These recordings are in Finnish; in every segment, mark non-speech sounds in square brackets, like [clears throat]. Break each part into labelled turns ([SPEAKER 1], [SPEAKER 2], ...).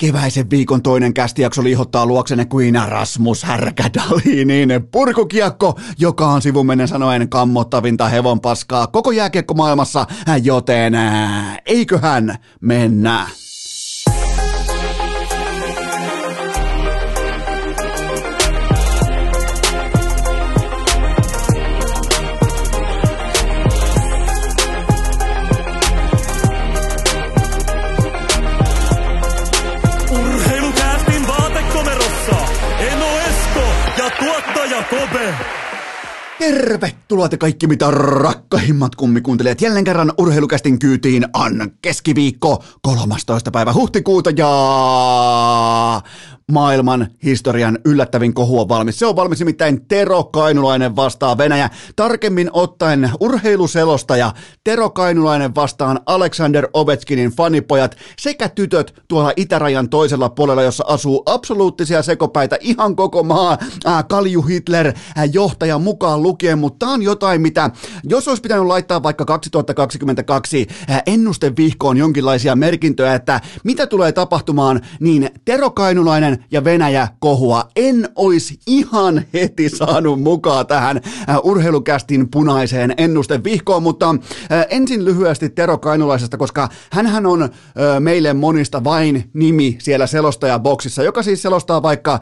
[SPEAKER 1] Keväisen viikon toinen kästijakso liihottaa luoksenne kuin Rasmus Härkädalinin purkukiekko, joka on sivumennen sanoen kammottavinta hevon paskaa koko jääkiekko maailmassa, joten eiköhän mennä. Tervetuloa te kaikki mitä rakkahimmat kummikuuntelijat jälleen kerran urheilukästin kyytiin on keskiviikko 13. päivä huhtikuuta ja maailman historian yllättävin kohu on valmis. Se on valmis nimittäin Tero Kainulainen vastaa Venäjä. Tarkemmin ottaen urheiluselostaja Tero Kainulainen vastaan Alexander Ovechkinin fanipojat sekä tytöt tuolla itärajan toisella puolella, jossa asuu absoluuttisia sekopäitä ihan koko maa. Äh, Kalju Hitler äh, johtaja mukaan lukien, mutta tämä on jotain, mitä jos olisi pitänyt laittaa vaikka 2022 äh, ennustevihkoon jonkinlaisia merkintöjä, että mitä tulee tapahtumaan, niin Tero Kainulainen ja Venäjä kohua. En olisi ihan heti saanut mukaan tähän äh, urheilukästin punaiseen ennustevihkoon, mutta äh, ensin lyhyesti Tero Kainulaisesta, koska hän on äh, meille monista vain nimi siellä selostajaboksissa, joka siis selostaa vaikka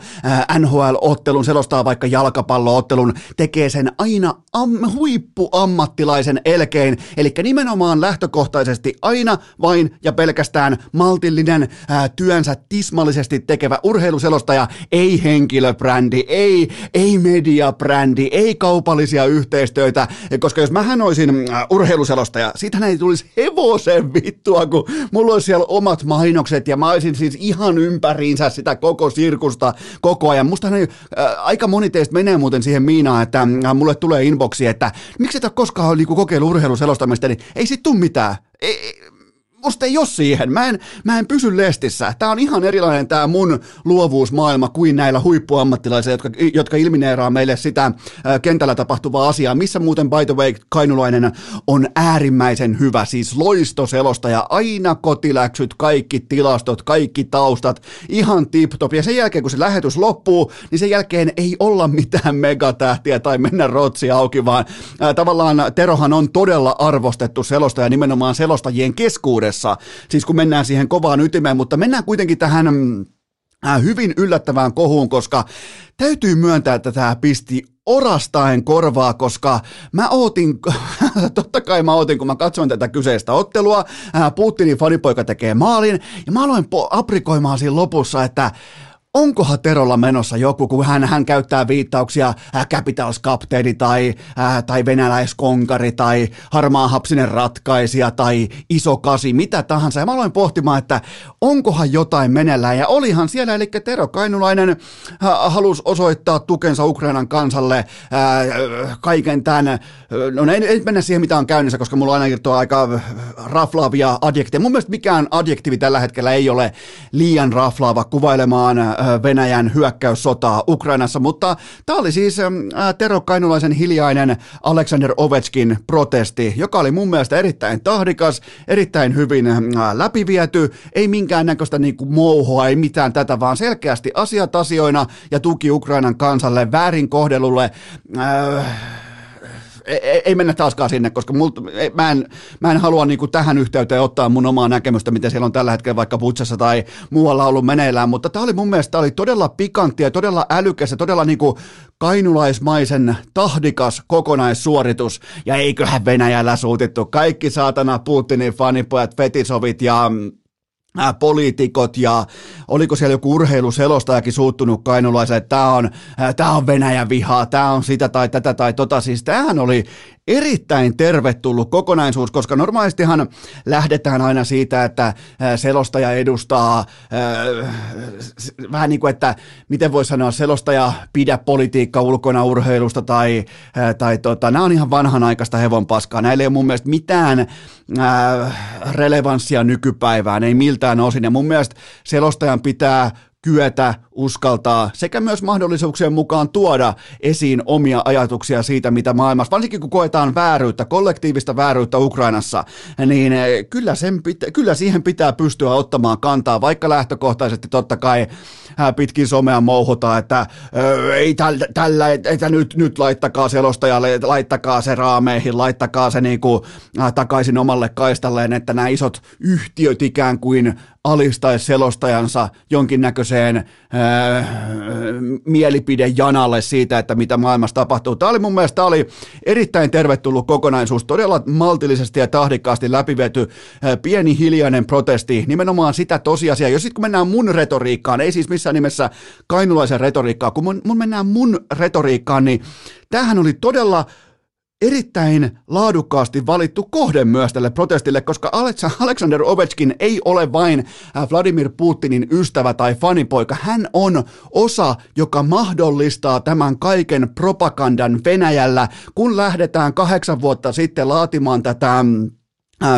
[SPEAKER 1] NHL-ottelun, selostaa vaikka jalkapalloottelun, tekee sen aina am- huippuammattilaisen elkein, eli nimenomaan lähtökohtaisesti aina vain ja pelkästään maltillinen työnsä tismallisesti tekevä urheilu urheiluselostaja, ei henkilöbrändi, ei, ei mediabrändi, ei kaupallisia yhteistyötä, koska jos mähän olisin äh, urheiluselostaja, siitähän ei tulisi hevosen vittua, kun mulla olisi siellä omat mainokset ja mä olisin siis ihan ympäriinsä sitä koko sirkusta koko ajan. Musta äh, aika moni teistä menee muuten siihen Miinaan, että äh, mulle tulee inboxi, että miksi et ole koskaan niinku kokeillut urheiluselostamista, niin ei sit tuu mitään. Ei, musta ei ole siihen. Mä en, mä en pysy lestissä. Tää on ihan erilainen tää mun luovuusmaailma kuin näillä huippuammattilaisilla, jotka, jotka ilmineeraa meille sitä äh, kentällä tapahtuvaa asiaa. Missä muuten, by the way, Kainulainen on äärimmäisen hyvä, siis loistoselosta ja aina kotiläksyt, kaikki tilastot, kaikki taustat, ihan tip-top. Ja sen jälkeen, kun se lähetys loppuu, niin sen jälkeen ei olla mitään megatähtiä tai mennä rotsi auki, vaan äh, tavallaan Terohan on todella arvostettu selostaja nimenomaan selostajien keskuudessa vaiheessa, siis kun mennään siihen kovaan ytimeen, mutta mennään kuitenkin tähän mm, äh, hyvin yllättävään kohuun, koska täytyy myöntää, että tämä pisti orastaen korvaa, koska mä ootin, [laughs] totta kai mä ootin, kun mä katsoin tätä kyseistä ottelua, äh, Putinin fanipoika tekee maalin, ja mä aloin aprikoimaan siinä lopussa, että onkohan Terolla menossa joku, kun hän, hän käyttää viittauksia äh, Capitals kapteeni tai, äh, tai venäläiskonkari tai harmaa hapsinen ratkaisija tai iso kasi, mitä tahansa. Ja mä aloin pohtimaan, että onkohan jotain meneillään. Ja olihan siellä, eli Tero Kainulainen äh, halusi osoittaa tukensa Ukrainan kansalle äh, kaiken tämän. No ei, ei mennä siihen, mitä on käynnissä, koska mulla on ainakin tuo aika raflaavia adjekteja. Mun mielestä mikään adjektiivi tällä hetkellä ei ole liian raflaava kuvailemaan äh, Venäjän hyökkäyssotaa Ukrainassa, mutta tämä oli siis Tero Kainulaisen hiljainen Alexander Ovechkin protesti, joka oli mun mielestä erittäin tahdikas, erittäin hyvin läpiviety, ei minkäännäköistä niinku mouhoa, ei mitään tätä, vaan selkeästi asiat asioina ja tuki Ukrainan kansalle väärin kohdelulle. Äh, ei, ei mennä taaskaan sinne, koska multa, ei, mä, en, mä en halua niin kuin tähän yhteyteen ottaa mun omaa näkemystä, mitä siellä on tällä hetkellä vaikka Butsassa tai muualla ollut meneillään, mutta tämä oli mun mielestä oli todella pikantti ja todella älykäs ja todella niin kuin kainulaismaisen tahdikas kokonaissuoritus, ja eiköhän Venäjällä suutittu kaikki saatana Putinin fanipojat, fetisovit ja äh, poliitikot ja oliko siellä joku urheiluselostajakin suuttunut kainulaiselle, että tämä on, tää on Venäjän vihaa, tämä on sitä tai tätä tai tota. Siis tämähän oli erittäin tervetullut kokonaisuus, koska normaalistihan lähdetään aina siitä, että selostaja edustaa äh, vähän niin kuin, että miten voi sanoa, selostaja pidä politiikka ulkona urheilusta tai, äh, tai tota, nämä on ihan vanhanaikaista hevon paskaa. Näillä ei ole mun mielestä mitään äh, relevanssia nykypäivään, ei miltään osin. Ja mun mielestä selostajan pitää kyetä uskaltaa sekä myös mahdollisuuksien mukaan tuoda esiin omia ajatuksia siitä, mitä maailmassa, varsinkin kun koetaan vääryyttä, kollektiivista vääryyttä Ukrainassa, niin eh, kyllä, sen pitä, kyllä siihen pitää pystyä ottamaan kantaa, vaikka lähtökohtaisesti totta kai pitkin somea mouhutaan, että ei tällä, tällä että nyt, nyt laittakaa selostajalle, laittakaa se raameihin, laittakaa se niin kuin, takaisin omalle kaistalleen, että nämä isot yhtiöt ikään kuin alistaisi selostajansa jonkinnäköiseen mielipidejanalle siitä, että mitä maailmassa tapahtuu. Tämä oli mun mielestä oli erittäin tervetullut kokonaisuus, todella maltillisesti ja tahdikkaasti läpivety äh, pieni hiljainen protesti, nimenomaan sitä tosiasiaa. Jos sitten kun mennään mun retoriikkaan, ei siis missään nimessä kainulaisen retoriikkaan, kun mun, mun mennään mun retoriikkaan, niin tämähän oli todella erittäin laadukkaasti valittu kohde myös tälle protestille, koska Alexander Ovechkin ei ole vain äh, Vladimir Putinin ystävä tai fanipoika. Hän on osa, joka mahdollistaa tämän kaiken propagandan Venäjällä, kun lähdetään kahdeksan vuotta sitten laatimaan tätä mm,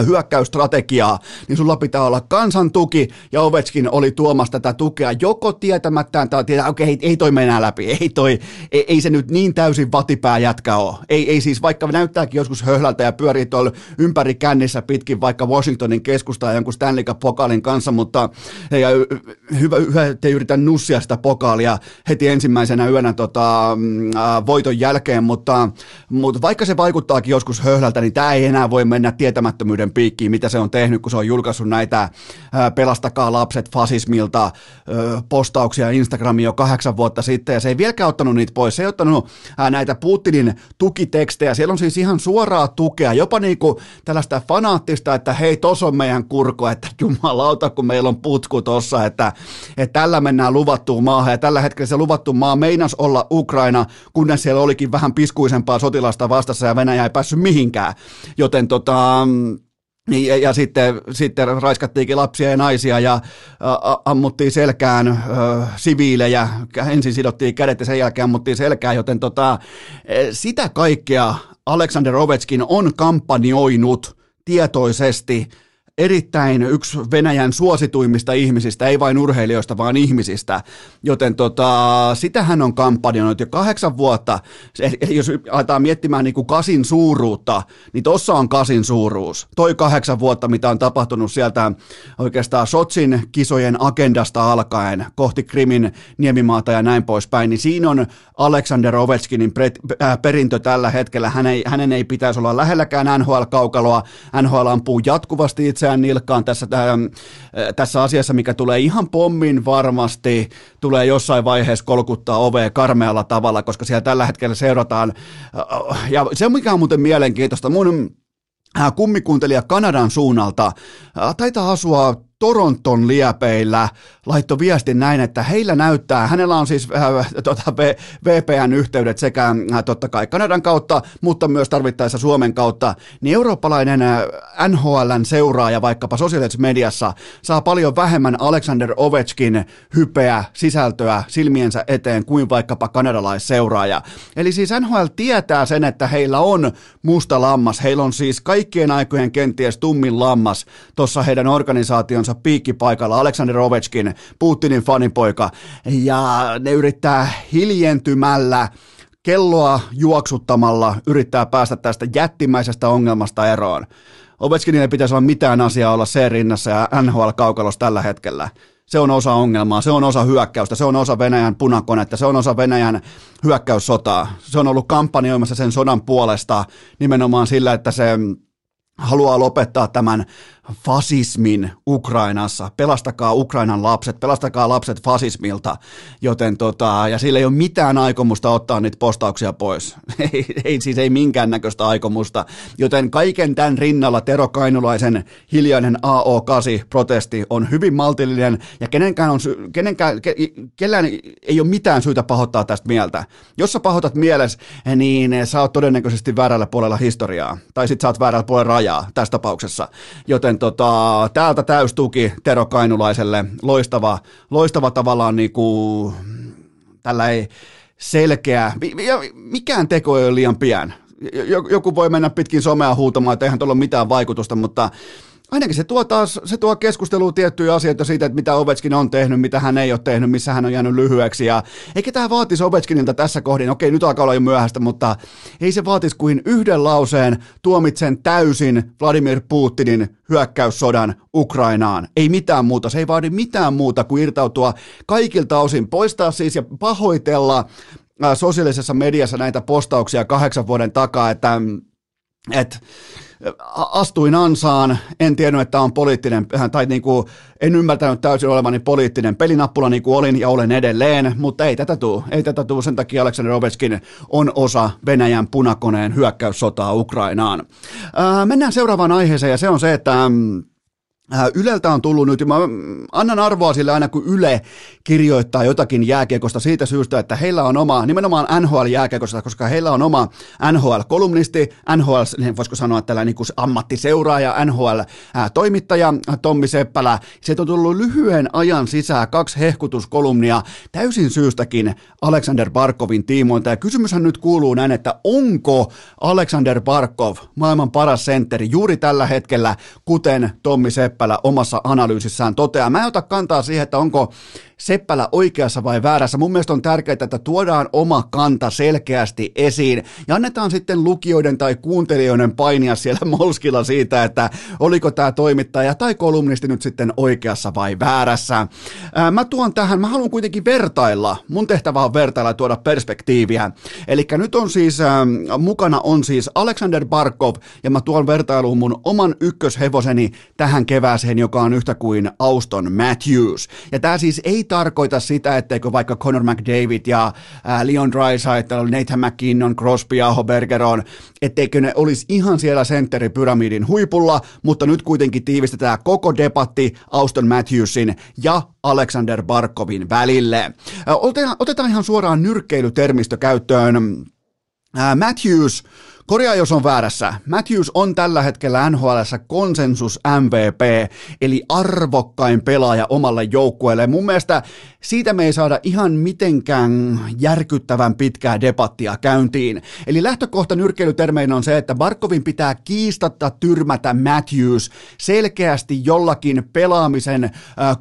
[SPEAKER 1] hyökkäysstrategiaa, niin sulla pitää olla kansan tuki, ja Ovechkin oli tuomassa tätä tukea joko tietämättään tai tietää, okei, okay, ei toi mennä läpi, ei toi, ei, ei, se nyt niin täysin vatipää jätkä ole. Ei, ei siis, vaikka näyttääkin joskus höhlältä ja pyörii tuolla ympäri kännissä pitkin vaikka Washingtonin keskustaa jonkun Stanley Cup-pokaalin kanssa, mutta ja hyvä, hyvä, te yritä nussia sitä pokaalia heti ensimmäisenä yönä tota, äh, voiton jälkeen, mutta, mutta vaikka se vaikuttaakin joskus höhlältä, niin tämä ei enää voi mennä tietämättä äärettömyyden piikkiin, mitä se on tehnyt, kun se on julkaissut näitä pelastakaa lapset fasismilta postauksia Instagramiin jo kahdeksan vuotta sitten, ja se ei vieläkään ottanut niitä pois, se ei ottanut näitä Putinin tukitekstejä, siellä on siis ihan suoraa tukea, jopa niinku tällaista fanaattista, että hei, tos on meidän kurko, että jumalauta, kun meillä on putku tossa, että, että tällä mennään luvattuun maahan, ja tällä hetkellä se luvattu maa meinas olla Ukraina, kunnes siellä olikin vähän piskuisempaa sotilasta vastassa, ja Venäjä ei päässyt mihinkään, joten tota, niin, ja, ja sitten, sitten raiskattiinkin lapsia ja naisia ja ä, ammuttiin selkään ä, siviilejä, ensin sidottiin kädet ja sen jälkeen ammuttiin selkään, joten tota, e, sitä kaikkea Alexander Ovechkin on kampanjoinut tietoisesti – erittäin yksi Venäjän suosituimmista ihmisistä, ei vain urheilijoista, vaan ihmisistä. Joten tota, sitä hän on kampanjoinut jo kahdeksan vuotta. Eli jos aletaan miettimään niin kuin kasin suuruutta, niin tossa on kasin suuruus. Toi kahdeksan vuotta, mitä on tapahtunut sieltä oikeastaan Sotsin kisojen agendasta alkaen kohti Krimin niemimaata ja näin poispäin, niin siinä on Alexander Ovechkinin äh, perintö tällä hetkellä. Hänen ei, hänen ei pitäisi olla lähelläkään NHL-kaukaloa. NHL ampuu jatkuvasti itse itseään nilkkaan tässä, ähm, äh, tässä asiassa, mikä tulee ihan pommin varmasti, tulee jossain vaiheessa kolkuttaa ovea karmealla tavalla, koska siellä tällä hetkellä seurataan, äh, ja se mikä on muuten mielenkiintoista, mun äh, kummikuntelija Kanadan suunnalta taitaa asua Toronton liepeillä laittoi viestin näin, että heillä näyttää, hänellä on siis äh, tota, VPN-yhteydet sekä äh, totta kai Kanadan kautta, mutta myös tarvittaessa Suomen kautta, niin eurooppalainen äh, NHLn seuraaja vaikkapa sosiaalisessa mediassa saa paljon vähemmän Alexander Ovechkin hypeä sisältöä silmiensä eteen kuin vaikkapa kanadalaisseuraaja. Eli siis NHL tietää sen, että heillä on musta lammas, heillä on siis kaikkien aikojen kenties tummin lammas tuossa heidän organisaationsa piikkipaikalla, Alexander Ovechkin, Putinin fanipoika, ja ne yrittää hiljentymällä kelloa juoksuttamalla yrittää päästä tästä jättimäisestä ongelmasta eroon. Ovechkinille ei pitäisi olla mitään asiaa olla se rinnassa ja NHL-kaukalossa tällä hetkellä. Se on osa ongelmaa, se on osa hyökkäystä, se on osa Venäjän punakonetta, se on osa Venäjän hyökkäyssotaa. Se on ollut kampanjoimassa sen sodan puolesta nimenomaan sillä, että se haluaa lopettaa tämän fasismin Ukrainassa. Pelastakaa Ukrainan lapset, pelastakaa lapset fasismilta. Joten tota, ja sillä ei ole mitään aikomusta ottaa niitä postauksia pois. [laughs] ei, ei siis ei minkäännäköistä aikomusta. Joten kaiken tämän rinnalla Tero Kainulaisen hiljainen AO8-protesti on hyvin maltillinen ja kenenkään on, kenenkään, ke, kellään ei ole mitään syytä pahoittaa tästä mieltä. Jos sä pahoitat mielessä, niin sä oot todennäköisesti väärällä puolella historiaa. Tai sit sä oot väärällä puolella rajaa tässä tapauksessa. Joten tota, täältä täystuki Tero Kainulaiselle. Loistava, loistava tavallaan niin kuin, tällä ei selkeä, mikään teko ei ole liian pian. Joku voi mennä pitkin somea huutamaan, että eihän tuolla ole mitään vaikutusta, mutta ainakin se tuo taas, se tuo keskusteluun tiettyjä asioita siitä, että mitä Ovechkin on tehnyt, mitä hän ei ole tehnyt, missä hän on jäänyt lyhyeksi. Ja eikä tämä vaatisi Ovechkinilta tässä kohdin, okei nyt alkaa olla jo myöhäistä, mutta ei se vaatisi kuin yhden lauseen tuomitsen täysin Vladimir Putinin hyökkäyssodan Ukrainaan. Ei mitään muuta, se ei vaadi mitään muuta kuin irtautua kaikilta osin, poistaa siis ja pahoitella sosiaalisessa mediassa näitä postauksia kahdeksan vuoden takaa, että, että astuin ansaan, en tiennyt, että on poliittinen, tai niin kuin, en ymmärtänyt täysin olevani poliittinen pelinappula niin kuin olin ja olen edelleen, mutta ei tätä tule. Ei tätä tule, sen takia Aleksander Ovechkin on osa Venäjän punakoneen hyökkäyssotaa Ukrainaan. Ää, mennään seuraavaan aiheeseen ja se on se, että Äh, Yleltä on tullut nyt, mä annan arvoa sille aina kun Yle kirjoittaa jotakin jääkiekosta siitä syystä, että heillä on oma, nimenomaan NHL-jääkiekosta, koska heillä on oma NHL-kolumnisti, NHL, niin voisiko sanoa tällainen niin ammattiseuraaja, NHL-toimittaja Tommi Seppälä. Sieltä on tullut lyhyen ajan sisään kaksi hehkutuskolumnia täysin syystäkin Alexander Barkovin tiimoilta. Ja kysymyshän nyt kuuluu näin, että onko Alexander Barkov maailman paras sentteri juuri tällä hetkellä, kuten Tommi Seppälä Seppälä omassa analyysissään toteaa. Mä en ota kantaa siihen, että onko Seppälä oikeassa vai väärässä. Mun mielestä on tärkeää, että tuodaan oma kanta selkeästi esiin ja annetaan sitten lukijoiden tai kuuntelijoiden painia siellä [laughs] molskilla siitä, että oliko tämä toimittaja tai kolumnisti nyt sitten oikeassa vai väärässä. Ää, mä tuon tähän, mä haluan kuitenkin vertailla. Mun tehtävä on vertailla ja tuoda perspektiiviä. Eli nyt on siis, ää, mukana on siis Alexander Barkov ja mä tuon vertailuun mun oman ykköshevoseni tähän kevääseen, joka on yhtä kuin Auston Matthews. Ja tämä siis ei tarkoita sitä, etteikö vaikka Conor McDavid ja Leon Draisaitl, Nathan McKinnon, Crosby ja Bergeron, etteikö ne olisi ihan siellä sentteripyramidin huipulla, mutta nyt kuitenkin tiivistetään koko debatti Auston Matthewsin ja Alexander Barkovin välille. Otetaan, otetaan ihan suoraan nyrkkeilytermistö käyttöön. Matthews Korjaa, jos on väärässä. Matthews on tällä hetkellä NHL konsensus MVP, eli arvokkain pelaaja omalle joukkueelle. Mun mielestä siitä me ei saada ihan mitenkään järkyttävän pitkää debattia käyntiin. Eli lähtökohta nyrkkeilytermein on se, että Barkovin pitää kiistatta tyrmätä Matthews selkeästi jollakin pelaamisen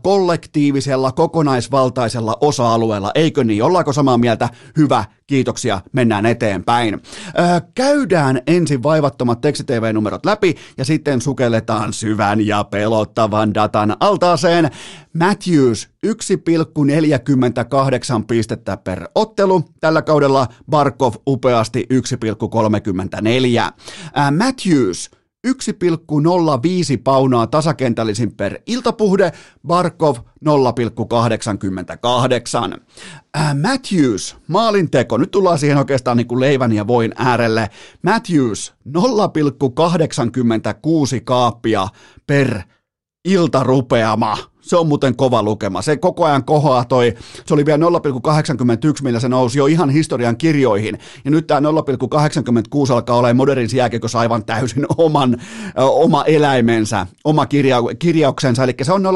[SPEAKER 1] kollektiivisella, kokonaisvaltaisella osa-alueella. Eikö niin? Ollaanko samaa mieltä? Hyvä, kiitoksia, mennään eteenpäin. Äh, käydään ensin vaivattomat tekstitv-numerot läpi ja sitten sukelletaan syvän ja pelottavan datan altaaseen. Matthews 1,48 pistettä per ottelu. Tällä kaudella Barkov upeasti 1,34. Äh, Matthews 1,05 paunaa tasakentällisin per iltapuhde, Barkov 0,88. Äh, Matthews, maalinteko, nyt tullaan siihen oikeastaan niin kuin leivän ja voin äärelle. Matthews 0,86 kaappia per iltarupeama se on muuten kova lukema. Se koko ajan kohoaa toi, se oli vielä 0,81, millä se nousi jo ihan historian kirjoihin. Ja nyt tämä 0,86 alkaa olla modernin jääkiekossa aivan täysin [laughs] oman, ö, oma eläimensä, oma kirja, kirjauksensa. Eli se on 0,86.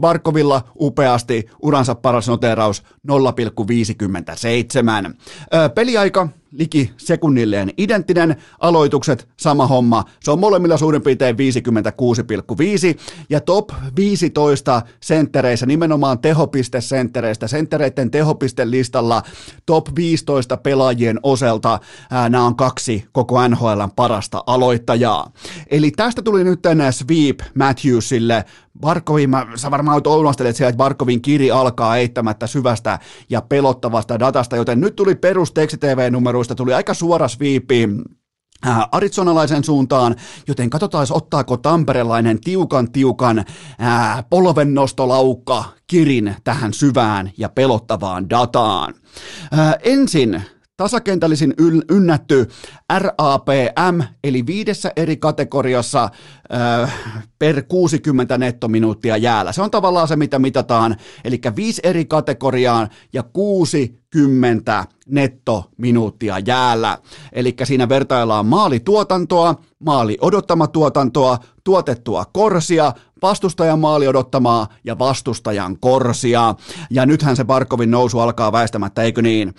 [SPEAKER 1] Barkovilla upeasti uransa paras noteraus 0,57. Ö, peliaika liki sekunnilleen identtinen, aloitukset sama homma, se on molemmilla suurin piirtein 56,5 ja top 15 senttereissä, nimenomaan tehopistesenttereistä, senttereiden tehopistelistalla top 15 pelaajien osalta nämä on kaksi koko NHLn parasta aloittajaa. Eli tästä tuli nyt tänne sweep Matthewsille, Barkovin, mä, sä varmaan oulastelet siellä, että Barkovin kiri alkaa eittämättä syvästä ja pelottavasta datasta, joten nyt tuli perus TV-numeroista, tuli aika suora sviipi Arizonalaisen suuntaan, joten katsotaan, ottaako tamperelainen tiukan tiukan ää, äh, polvennostolaukka kirin tähän syvään ja pelottavaan dataan. Ää, äh, ensin tasakentällisin ynnätty RAPM, eli viidessä eri kategoriassa äh, per 60 nettominuuttia jäällä. Se on tavallaan se, mitä mitataan, eli viisi eri kategoriaan ja 60 nettominuuttia jäällä. Eli siinä vertaillaan maalituotantoa, maali odottamatuotantoa, tuotettua korsia, vastustajan maali odottamaa ja vastustajan korsia. Ja nythän se Barkovin nousu alkaa väistämättä, eikö niin?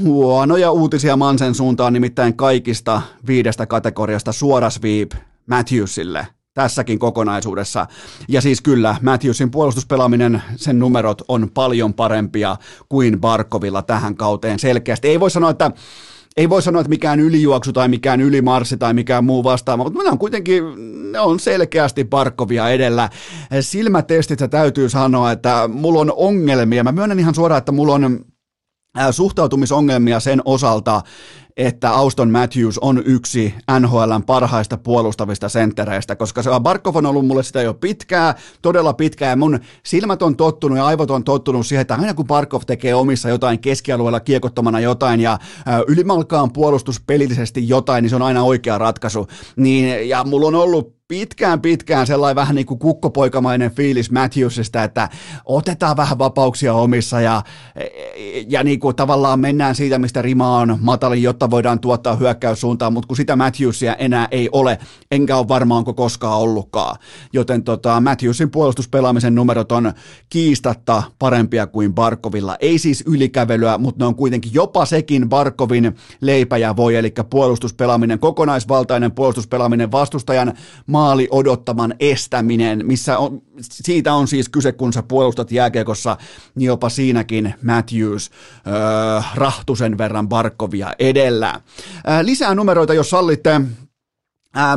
[SPEAKER 1] Huonoja uutisia Mansen suuntaan nimittäin kaikista viidestä kategoriasta suorasviip Matthewsille tässäkin kokonaisuudessa. Ja siis kyllä, Matthewsin puolustuspelaaminen, sen numerot on paljon parempia kuin Barkovilla tähän kauteen selkeästi. Ei voi sanoa, että ei voi sanoa, että mikään ylijuoksu tai mikään ylimarssi tai mikään muu vastaava, mutta ne on kuitenkin, ne on selkeästi Barkovia edellä. Silmätestissä täytyy sanoa, että mulla on ongelmia. Mä myönnän ihan suoraan, että mulla on suhtautumisongelmia sen osalta, että Auston Matthews on yksi NHLn parhaista puolustavista senttereistä, koska se Barkov on ollut mulle sitä jo pitkää, todella pitkää, ja mun silmät on tottunut ja aivot on tottunut siihen, että aina kun Barkov tekee omissa jotain keskialueella kiekottomana jotain ja ylimalkaan puolustuspelillisesti jotain, niin se on aina oikea ratkaisu. Niin, ja mulla on ollut pitkään pitkään sellainen vähän niin kuin kukkopoikamainen fiilis Matthewsista, että otetaan vähän vapauksia omissa ja, ja niin kuin tavallaan mennään siitä, mistä rima on matali, jotta voidaan tuottaa hyökkäyssuuntaan, mutta kun sitä Matthewsia enää ei ole, enkä ole varmaan onko koskaan ollutkaan. Joten tota, Matthewsin puolustuspelaamisen numerot on kiistatta parempia kuin Barkovilla. Ei siis ylikävelyä, mutta ne on kuitenkin jopa sekin Barkovin leipä ja voi, eli puolustuspelaaminen, kokonaisvaltainen puolustuspelaaminen vastustajan maali odottaman estäminen, missä on, siitä on siis kyse, kun sä puolustat jääkiekossa, niin jopa siinäkin Matthews öö, rahtusen verran Barkovia edellä. Öö, lisää numeroita, jos sallitte.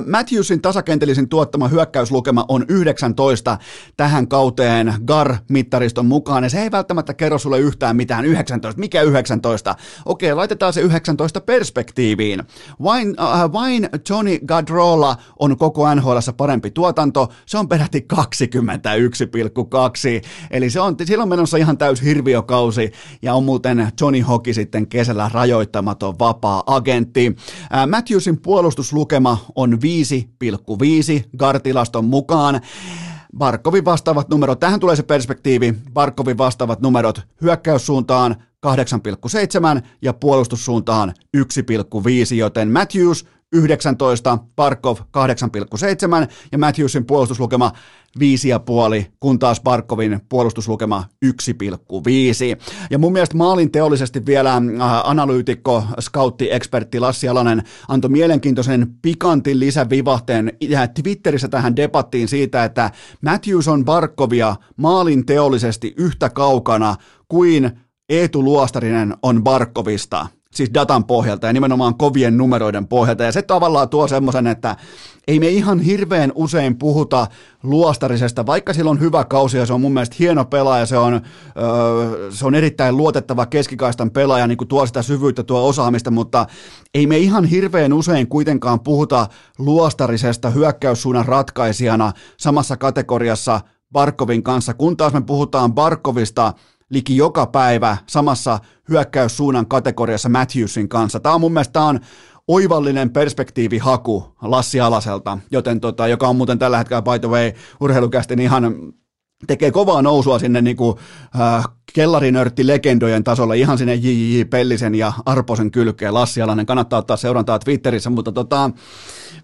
[SPEAKER 1] Matthewsin tasakentellisin tuottama hyökkäyslukema on 19 tähän kauteen GAR-mittariston mukaan, ja se ei välttämättä kerro sulle yhtään mitään 19. Mikä 19? Okei, laitetaan se 19 perspektiiviin. Vain, äh, vain Johnny Gadrola on koko NHL parempi tuotanto, se on peräti 21,2, eli se on silloin menossa ihan täys hirviökausi, ja on muuten Johnny Hockey sitten kesällä rajoittamaton vapaa agentti. Äh, Matthewsin puolustuslukema on on 5,5 Gartilaston mukaan. Barkovin vastaavat numerot, tähän tulee se perspektiivi, Barkovin vastaavat numerot hyökkäyssuuntaan 8,7 ja puolustussuuntaan 1,5, joten Matthews 19, Barkov 8,7 ja Matthewsin puolustuslukema 5,5, kun taas Barkovin puolustuslukema 1,5. Ja mun mielestä maalin teollisesti vielä äh, analyytikko, scoutti, ekspertti Lassi Alanen antoi mielenkiintoisen pikantin lisävivahteen Twitterissä tähän debattiin siitä, että Matthews on Barkovia maalin teollisesti yhtä kaukana kuin Eetu Luostarinen on Barkovista siis datan pohjalta ja nimenomaan kovien numeroiden pohjalta. Ja se tavallaan tuo semmoisen, että ei me ihan hirveän usein puhuta luostarisesta, vaikka sillä on hyvä kausi ja se on mun mielestä hieno pelaaja, se on, öö, se on erittäin luotettava keskikaistan pelaaja, niin kuin tuo sitä syvyyttä, tuo osaamista, mutta ei me ihan hirveän usein kuitenkaan puhuta luostarisesta hyökkäyssuunnan ratkaisijana samassa kategoriassa Barkovin kanssa, kun taas me puhutaan Barkovista – liki joka päivä samassa hyökkäyssuunnan kategoriassa Matthewsin kanssa. Tämä on mun mielestä tämä on oivallinen perspektiivihaku Lassi Alaselta, joten tota, joka on muuten tällä hetkellä by the way urheilukästin ihan tekee kovaa nousua sinne niin kuin, äh, kellarinörtti legendojen tasolle ihan sinne J.J. Pellisen ja Arposen kylkeen. Lassi Alanen kannattaa ottaa seurantaa Twitterissä, mutta tota,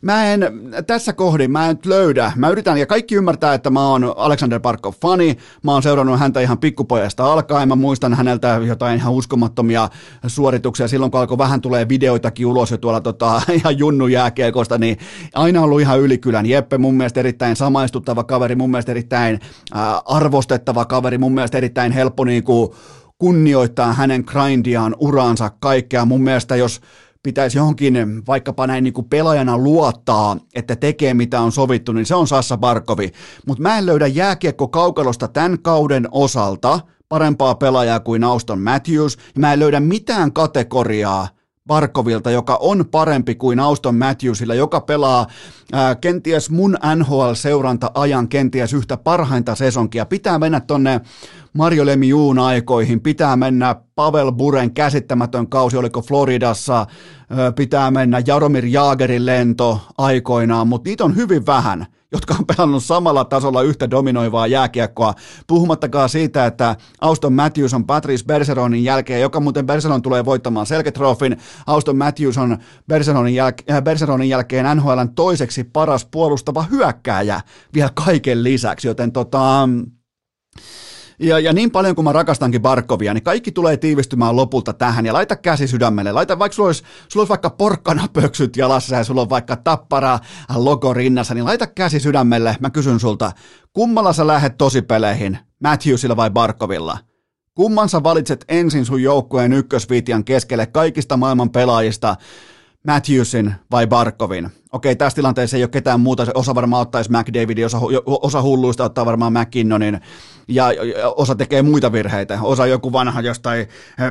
[SPEAKER 1] mä en, tässä kohdin mä en nyt löydä. Mä yritän, ja kaikki ymmärtää, että mä oon Alexander Parkov fani. Mä oon seurannut häntä ihan pikkupojasta alkaen. Mä muistan häneltä jotain ihan uskomattomia suorituksia silloin, kun alkoi vähän tulee videoitakin ulos jo tuolla tota, [laughs] ihan junnu jääkiekosta, niin aina ollut ihan ylikylän. Jeppe mun mielestä erittäin samaistuttava kaveri, mun mielestä erittäin äh, arvostettava kaveri, mun mielestä erittäin helppo niin kuin kunnioittaa hänen grindiaan, uraansa, kaikkea. Mun mielestä jos pitäisi johonkin vaikkapa näin niin kuin pelaajana luottaa, että tekee mitä on sovittu, niin se on Sassa Barkovi. Mutta mä en löydä jääkiekko kaukalosta tämän kauden osalta parempaa pelaajaa kuin Auston Matthews, ja mä en löydä mitään kategoriaa, Barkovilta, joka on parempi kuin Auston Matthewsilla, joka pelaa ää, kenties mun NHL-seuranta-ajan kenties yhtä parhainta sesonkia. Pitää mennä tonne Mario Lemiuun aikoihin, pitää mennä Pavel Buren käsittämätön kausi, oliko Floridassa, pitää mennä Jaromir Jaagerin lento aikoinaan, mutta niitä on hyvin vähän – jotka on pelannut samalla tasolla yhtä dominoivaa jääkiekkoa. Puhumattakaan siitä, että Auston Matthews on Patrice Bergeronin jälkeen, joka muuten Bergeron tulee voittamaan Selketrofin. Auston Matthews on Bergeronin, jäl- äh, Bergeronin jälkeen NHLn toiseksi paras puolustava hyökkääjä vielä kaiken lisäksi, joten tota, Ja, ja niin paljon kuin mä rakastankin Barkovia, niin kaikki tulee tiivistymään lopulta tähän. Ja laita käsi sydämelle. Laita, vaikka sulla olisi, sulla olisi vaikka porkkanapöksyt jalassa ja sulla on vaikka tappara logo rinnassa, niin laita käsi sydämelle. Mä kysyn sulta, kummalla sä lähdet tosipeleihin, Matthewsilla vai Barkovilla? Kumman sä valitset ensin sun joukkueen ykkösviitian keskelle kaikista maailman pelaajista, Matthewsin vai Barkovin? Okei, tässä tilanteessa ei ole ketään muuta, osa varmaan ottaisi McDavidin, osa, osa hulluista ottaa varmaan McKinnonin, ja osa tekee muita virheitä. Osa joku vanha jostain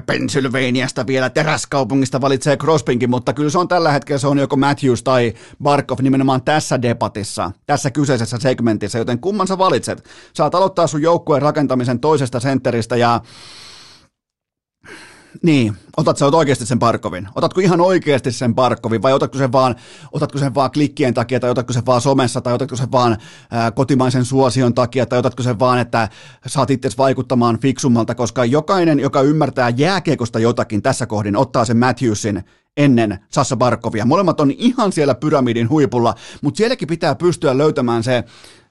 [SPEAKER 1] Pennsylvaniasta vielä teräskaupungista valitsee Crospinkin, mutta kyllä se on tällä hetkellä, se on joko Matthews tai Barkov nimenomaan tässä debatissa, tässä kyseisessä segmentissä, joten kumman sä valitset? Saat aloittaa sun joukkueen rakentamisen toisesta sentteristä ja niin, otat sä oikeasti sen Parkovin? Otatko ihan oikeasti sen Parkovin vai otatko sen vaan, otatko sen vaan klikkien takia tai otatko sen vaan somessa tai otatko sen vaan ää, kotimaisen suosion takia tai otatko sen vaan, että saat itse vaikuttamaan fiksummalta, koska jokainen, joka ymmärtää jääkiekosta jotakin tässä kohdin, ottaa sen Matthewsin ennen Sassa Barkovia. Molemmat on ihan siellä pyramidin huipulla, mutta sielläkin pitää pystyä löytämään se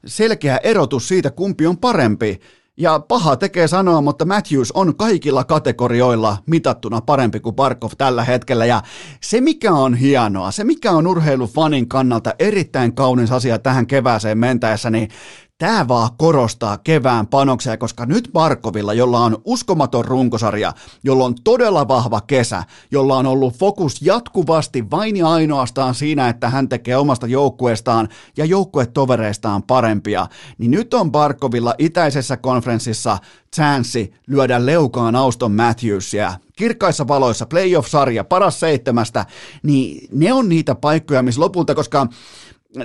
[SPEAKER 1] selkeä erotus siitä, kumpi on parempi. Ja paha tekee sanoa, mutta Matthews on kaikilla kategorioilla mitattuna parempi kuin Barkov tällä hetkellä. Ja se mikä on hienoa, se mikä on urheilufanin kannalta erittäin kaunis asia tähän kevääseen mentäessä, niin Tämä vaan korostaa kevään panoksia, koska nyt Barkovilla, jolla on uskomaton runkosarja, jolla on todella vahva kesä, jolla on ollut fokus jatkuvasti vain ja ainoastaan siinä, että hän tekee omasta joukkueestaan ja joukkuetovereistaan parempia, niin nyt on Barkovilla itäisessä konferenssissa chanssi lyödä leukaan Auston Matthewsia. Kirkkaissa valoissa, playoff-sarja, paras seitsemästä, niin ne on niitä paikkoja, missä lopulta, koska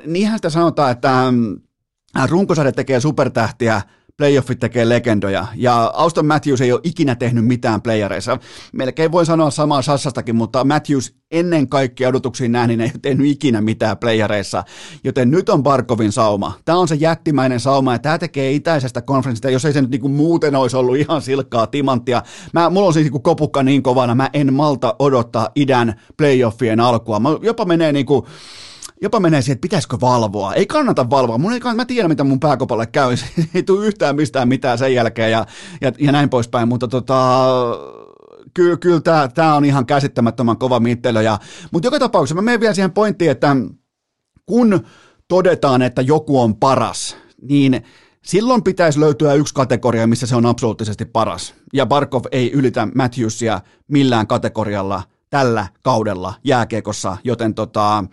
[SPEAKER 1] niinhän sitä sanotaan, että Äh, runkosarja tekee supertähtiä, playoffit tekee legendoja, ja Auston Matthews ei ole ikinä tehnyt mitään playereissa. Melkein voi sanoa samaa Sassastakin, mutta Matthews ennen kaikkea odotuksiin nähden ei ole tehnyt ikinä mitään playereissa, joten nyt on Barkovin sauma. Tämä on se jättimäinen sauma, ja tämä tekee itäisestä konferenssista, jos ei se nyt niinku muuten olisi ollut ihan silkkaa timanttia. Mä, mulla on siis niinku kopukka niin kovana, mä en malta odottaa idän playoffien alkua. Mä jopa menee niinku, jopa menee siihen, että pitäisikö valvoa. Ei kannata valvoa. Mun ei kannata, mä tiedän, mitä mun pääkopalle käy. [laughs] ei tule yhtään mistään mitään sen jälkeen ja, ja, ja näin poispäin, mutta tota, kyllä, kyllä tämä, tämä on ihan käsittämättömän kova mittelö. Ja, mutta joka tapauksessa mä menen vielä siihen pointtiin, että kun todetaan, että joku on paras, niin silloin pitäisi löytyä yksi kategoria, missä se on absoluuttisesti paras. Ja Barkov ei ylitä Matthewsia millään kategorialla tällä kaudella jääkiekossa, joten tota,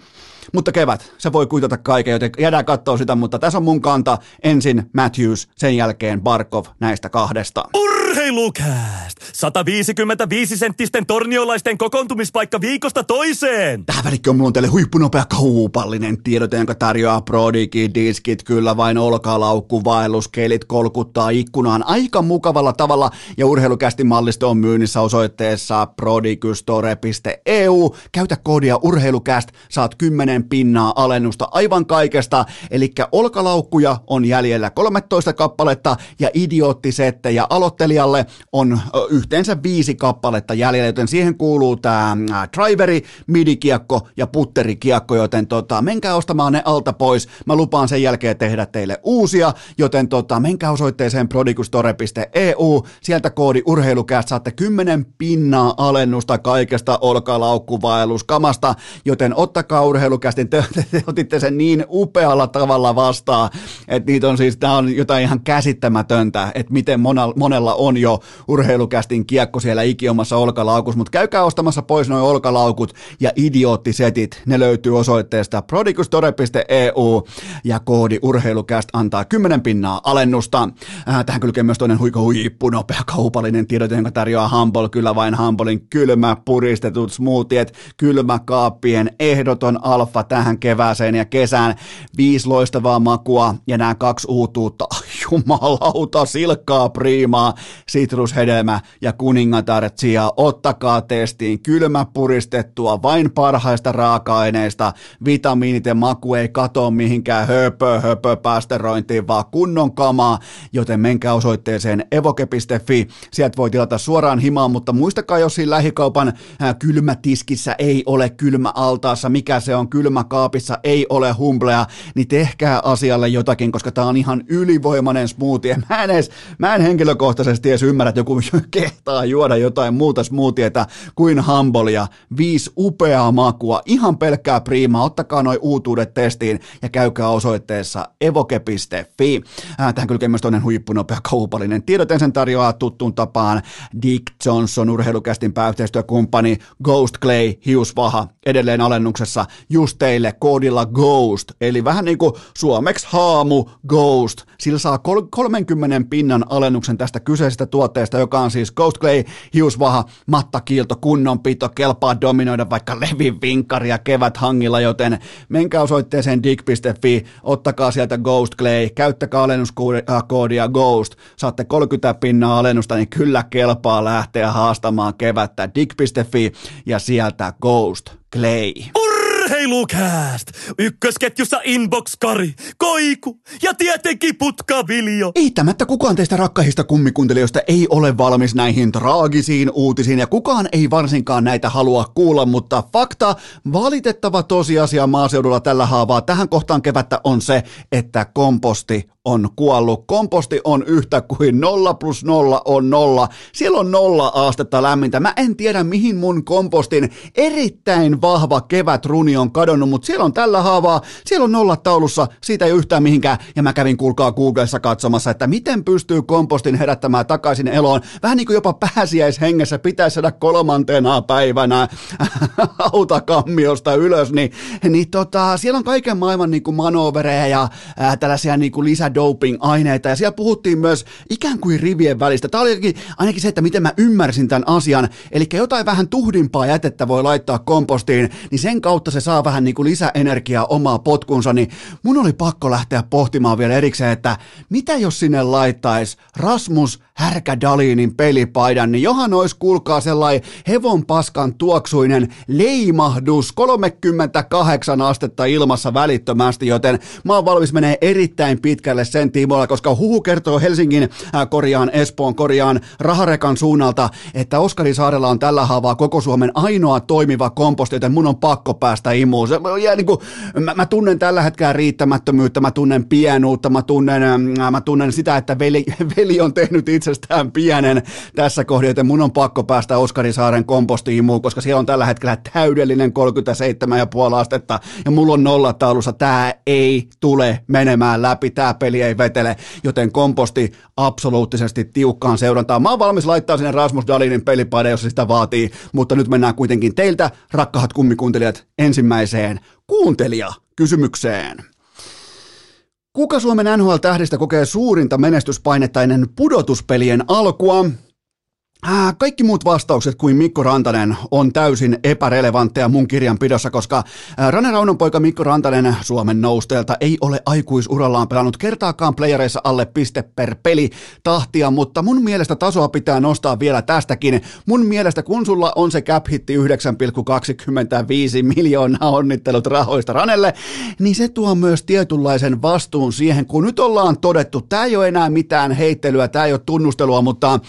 [SPEAKER 1] mutta kevät, se voi kuitata kaiken, joten jäädään katsoa sitä, mutta tässä on mun kanta. Ensin Matthews, sen jälkeen Barkov näistä kahdesta.
[SPEAKER 2] Urheilukääst! 155 senttisten torniolaisten kokoontumispaikka viikosta toiseen!
[SPEAKER 1] Tähän välikköön mulla on teille huippunopea kaupallinen tiedote, jonka tarjoaa Prodigi diskit, kyllä vain olkalaukku, vaelluskelit kolkuttaa ikkunaan aika mukavalla tavalla ja urheilukästi mallisto on myynnissä osoitteessa prodigystore.eu. Käytä koodia urheilukäst, saat 10 pinnaa alennusta aivan kaikesta, eli olkalaukkuja on jäljellä 13 kappaletta ja idioottisettejä aloittelijalle on yhteensä viisi kappaletta jäljellä, joten siihen kuuluu tämä driveri, midikiekko ja putterikiekko, joten tota, menkää ostamaan ne alta pois. Mä lupaan sen jälkeen tehdä teille uusia, joten tota, menkää osoitteeseen prodigustore.eu, sieltä koodi urheilukääst saatte 10 pinnaa alennusta kaikesta olkalaukkuvaelluskamasta, joten ottakaa urheilukästin, te, te, te otitte sen niin upealla tavalla vastaan, että niitä on siis, tämä on jotain ihan käsittämätöntä, että miten monella on jo urheilukästin kiekko siellä ikiomassa olkalaukussa, mutta käykää ostamassa pois noin olkalaukut ja idioottisetit, ne löytyy osoitteesta prodigustore.eu ja koodi urheilukäst antaa 10 pinnaa alennusta. Äh, tähän kylkee myös toinen huiko huippu nopea kaupallinen tiedot, jonka tarjoaa Humble, kyllä vain Humblein kylmä puristetut smoothiet, kaappien ehdoton alfa tähän kevääseen ja kesään. Viisi loistavaa makua ja nämä kaksi uutuutta, jumalauta, silkkaa priimaa sitrushedelmä ja kuningatar chia. Ottakaa testiin kylmä puristettua vain parhaista raaka-aineista. Vitamiinit ja maku ei katoa mihinkään höpö höpö päästerointiin, vaan kunnon kamaa, joten menkää osoitteeseen evoke.fi. Sieltä voi tilata suoraan himaan, mutta muistakaa, jos siinä lähikaupan kylmätiskissä ei ole kylmä altaassa, mikä se on kylmä kaapissa, ei ole humblea, niin tehkää asialle jotakin, koska tää on ihan ylivoimainen smoothie. Mä en, edes, mä en henkilökohtaisesti ymmärrä, että joku [laughs] kehtaa juoda jotain muuta smoothieta kuin hambolia. Viisi upeaa makua, ihan pelkkää priimaa. Ottakaa noi uutuudet testiin ja käykää osoitteessa evoke.fi. Tähän kylkee myös toinen huippunopea kaupallinen. Tiedoten sen tarjoaa tuttuun tapaan Dick Johnson, urheilukästin pääyhteistyökumppani Ghost Clay, hiusvaha, edelleen alennuksessa just teille koodilla Ghost, eli vähän niin kuin suomeksi haamu Ghost. Sillä saa 30 pinnan alennuksen tästä kyseisestä tuotteesta, joka on siis Ghost Clay, hiusvaha, mattakiilto, kunnonpito, kelpaa dominoida vaikka levin vinkaria kevät hangilla, joten menkää osoitteeseen dig.fi, ottakaa sieltä Ghost Clay, käyttäkää alennuskoodia Ghost, saatte 30 pinnaa alennusta, niin kyllä kelpaa lähteä haastamaan kevättä dig.fi ja sieltä Ghost Clay.
[SPEAKER 2] Urheilukääst! Ykkösketjussa Inbox-Kari, Koiku ja tietenkin Putkaviljo.
[SPEAKER 1] Eittämättä kukaan teistä rakkahista kummikuuntelijoista ei ole valmis näihin traagisiin uutisiin ja kukaan ei varsinkaan näitä halua kuulla, mutta fakta, valitettava tosiasia maaseudulla tällä haavaa tähän kohtaan kevättä on se, että komposti on kuollut. Komposti on yhtä kuin nolla plus nolla on nolla. Siellä on nolla astetta lämmintä. Mä en tiedä mihin mun kompostin erittäin vahva kevätruni on kadonnut, mutta siellä on tällä haavaa, siellä on nolla taulussa, siitä ei yhtään mihinkään. Ja mä kävin kuulkaa Googlessa katsomassa, että miten pystyy kompostin herättämään takaisin eloon. Vähän niin kuin jopa pääsiäishengessä pitäisi saada kolmantena päivänä [laughs] autakammiosta ylös, niin, niin tota, siellä on kaiken maailman niin kuin manovereja ja ää, tällaisia niin kuin lisä doping-aineita ja siellä puhuttiin myös ikään kuin rivien välistä. Tämä oli ainakin, ainakin se, että miten mä ymmärsin tämän asian. Eli jotain vähän tuhdimpaa jätettä voi laittaa kompostiin, niin sen kautta se saa vähän niin kuin lisäenergiaa omaa potkunsa, niin mun oli pakko lähteä pohtimaan vielä erikseen, että mitä jos sinne laittaisi Rasmus Härkä Dalinin pelipaidan, niin johan olisi kuulkaa sellainen hevon paskan tuoksuinen leimahdus 38 astetta ilmassa välittömästi, joten mä oon valmis menee erittäin pitkälle sen tiimoilla, koska huhu kertoo Helsingin äh, korjaan, Espoon korjaan, Raharekan suunnalta, että Oskari Saarella on tällä haavaa koko Suomen ainoa toimiva komposti, joten mun on pakko päästä imuun. Se, ja niin kuin, mä, mä, tunnen tällä hetkellä riittämättömyyttä, mä tunnen pienuutta, mä tunnen, äh, mä tunnen sitä, että veli, [laughs] veli on tehnyt itsestään pienen tässä kohdassa, joten mun on pakko päästä Oskari Saaren komposti-imuun, koska siellä on tällä hetkellä täydellinen 37,5 astetta ja mulla on nollataulussa. Tää ei tule menemään läpi, tää peli ei vetele, joten komposti absoluuttisesti tiukkaan seurantaan. Mä oon valmis laittaa sinne Rasmus Dalinin pelipaide, jos sitä vaatii, mutta nyt mennään kuitenkin teiltä, rakkahat kummikuuntelijat, ensimmäiseen kuuntelija-kysymykseen. Kuka Suomen NHL-tähdistä kokee suurinta menestyspainetta ennen pudotuspelien alkua? Äh, kaikki muut vastaukset kuin Mikko Rantanen on täysin epärelevantteja mun kirjanpidossa, koska äh, Rane Raunon poika Mikko Rantanen Suomen nousteelta ei ole aikuisurallaan pelannut kertaakaan playereissa alle piste per peli tahtia, mutta mun mielestä tasoa pitää nostaa vielä tästäkin. Mun mielestä kun sulla on se cap hitti 9,25 miljoonaa onnittelut rahoista Ranelle, niin se tuo myös tietynlaisen vastuun siihen, kun nyt ollaan todettu, tämä ei ole enää mitään heittelyä, tämä ei ole tunnustelua, mutta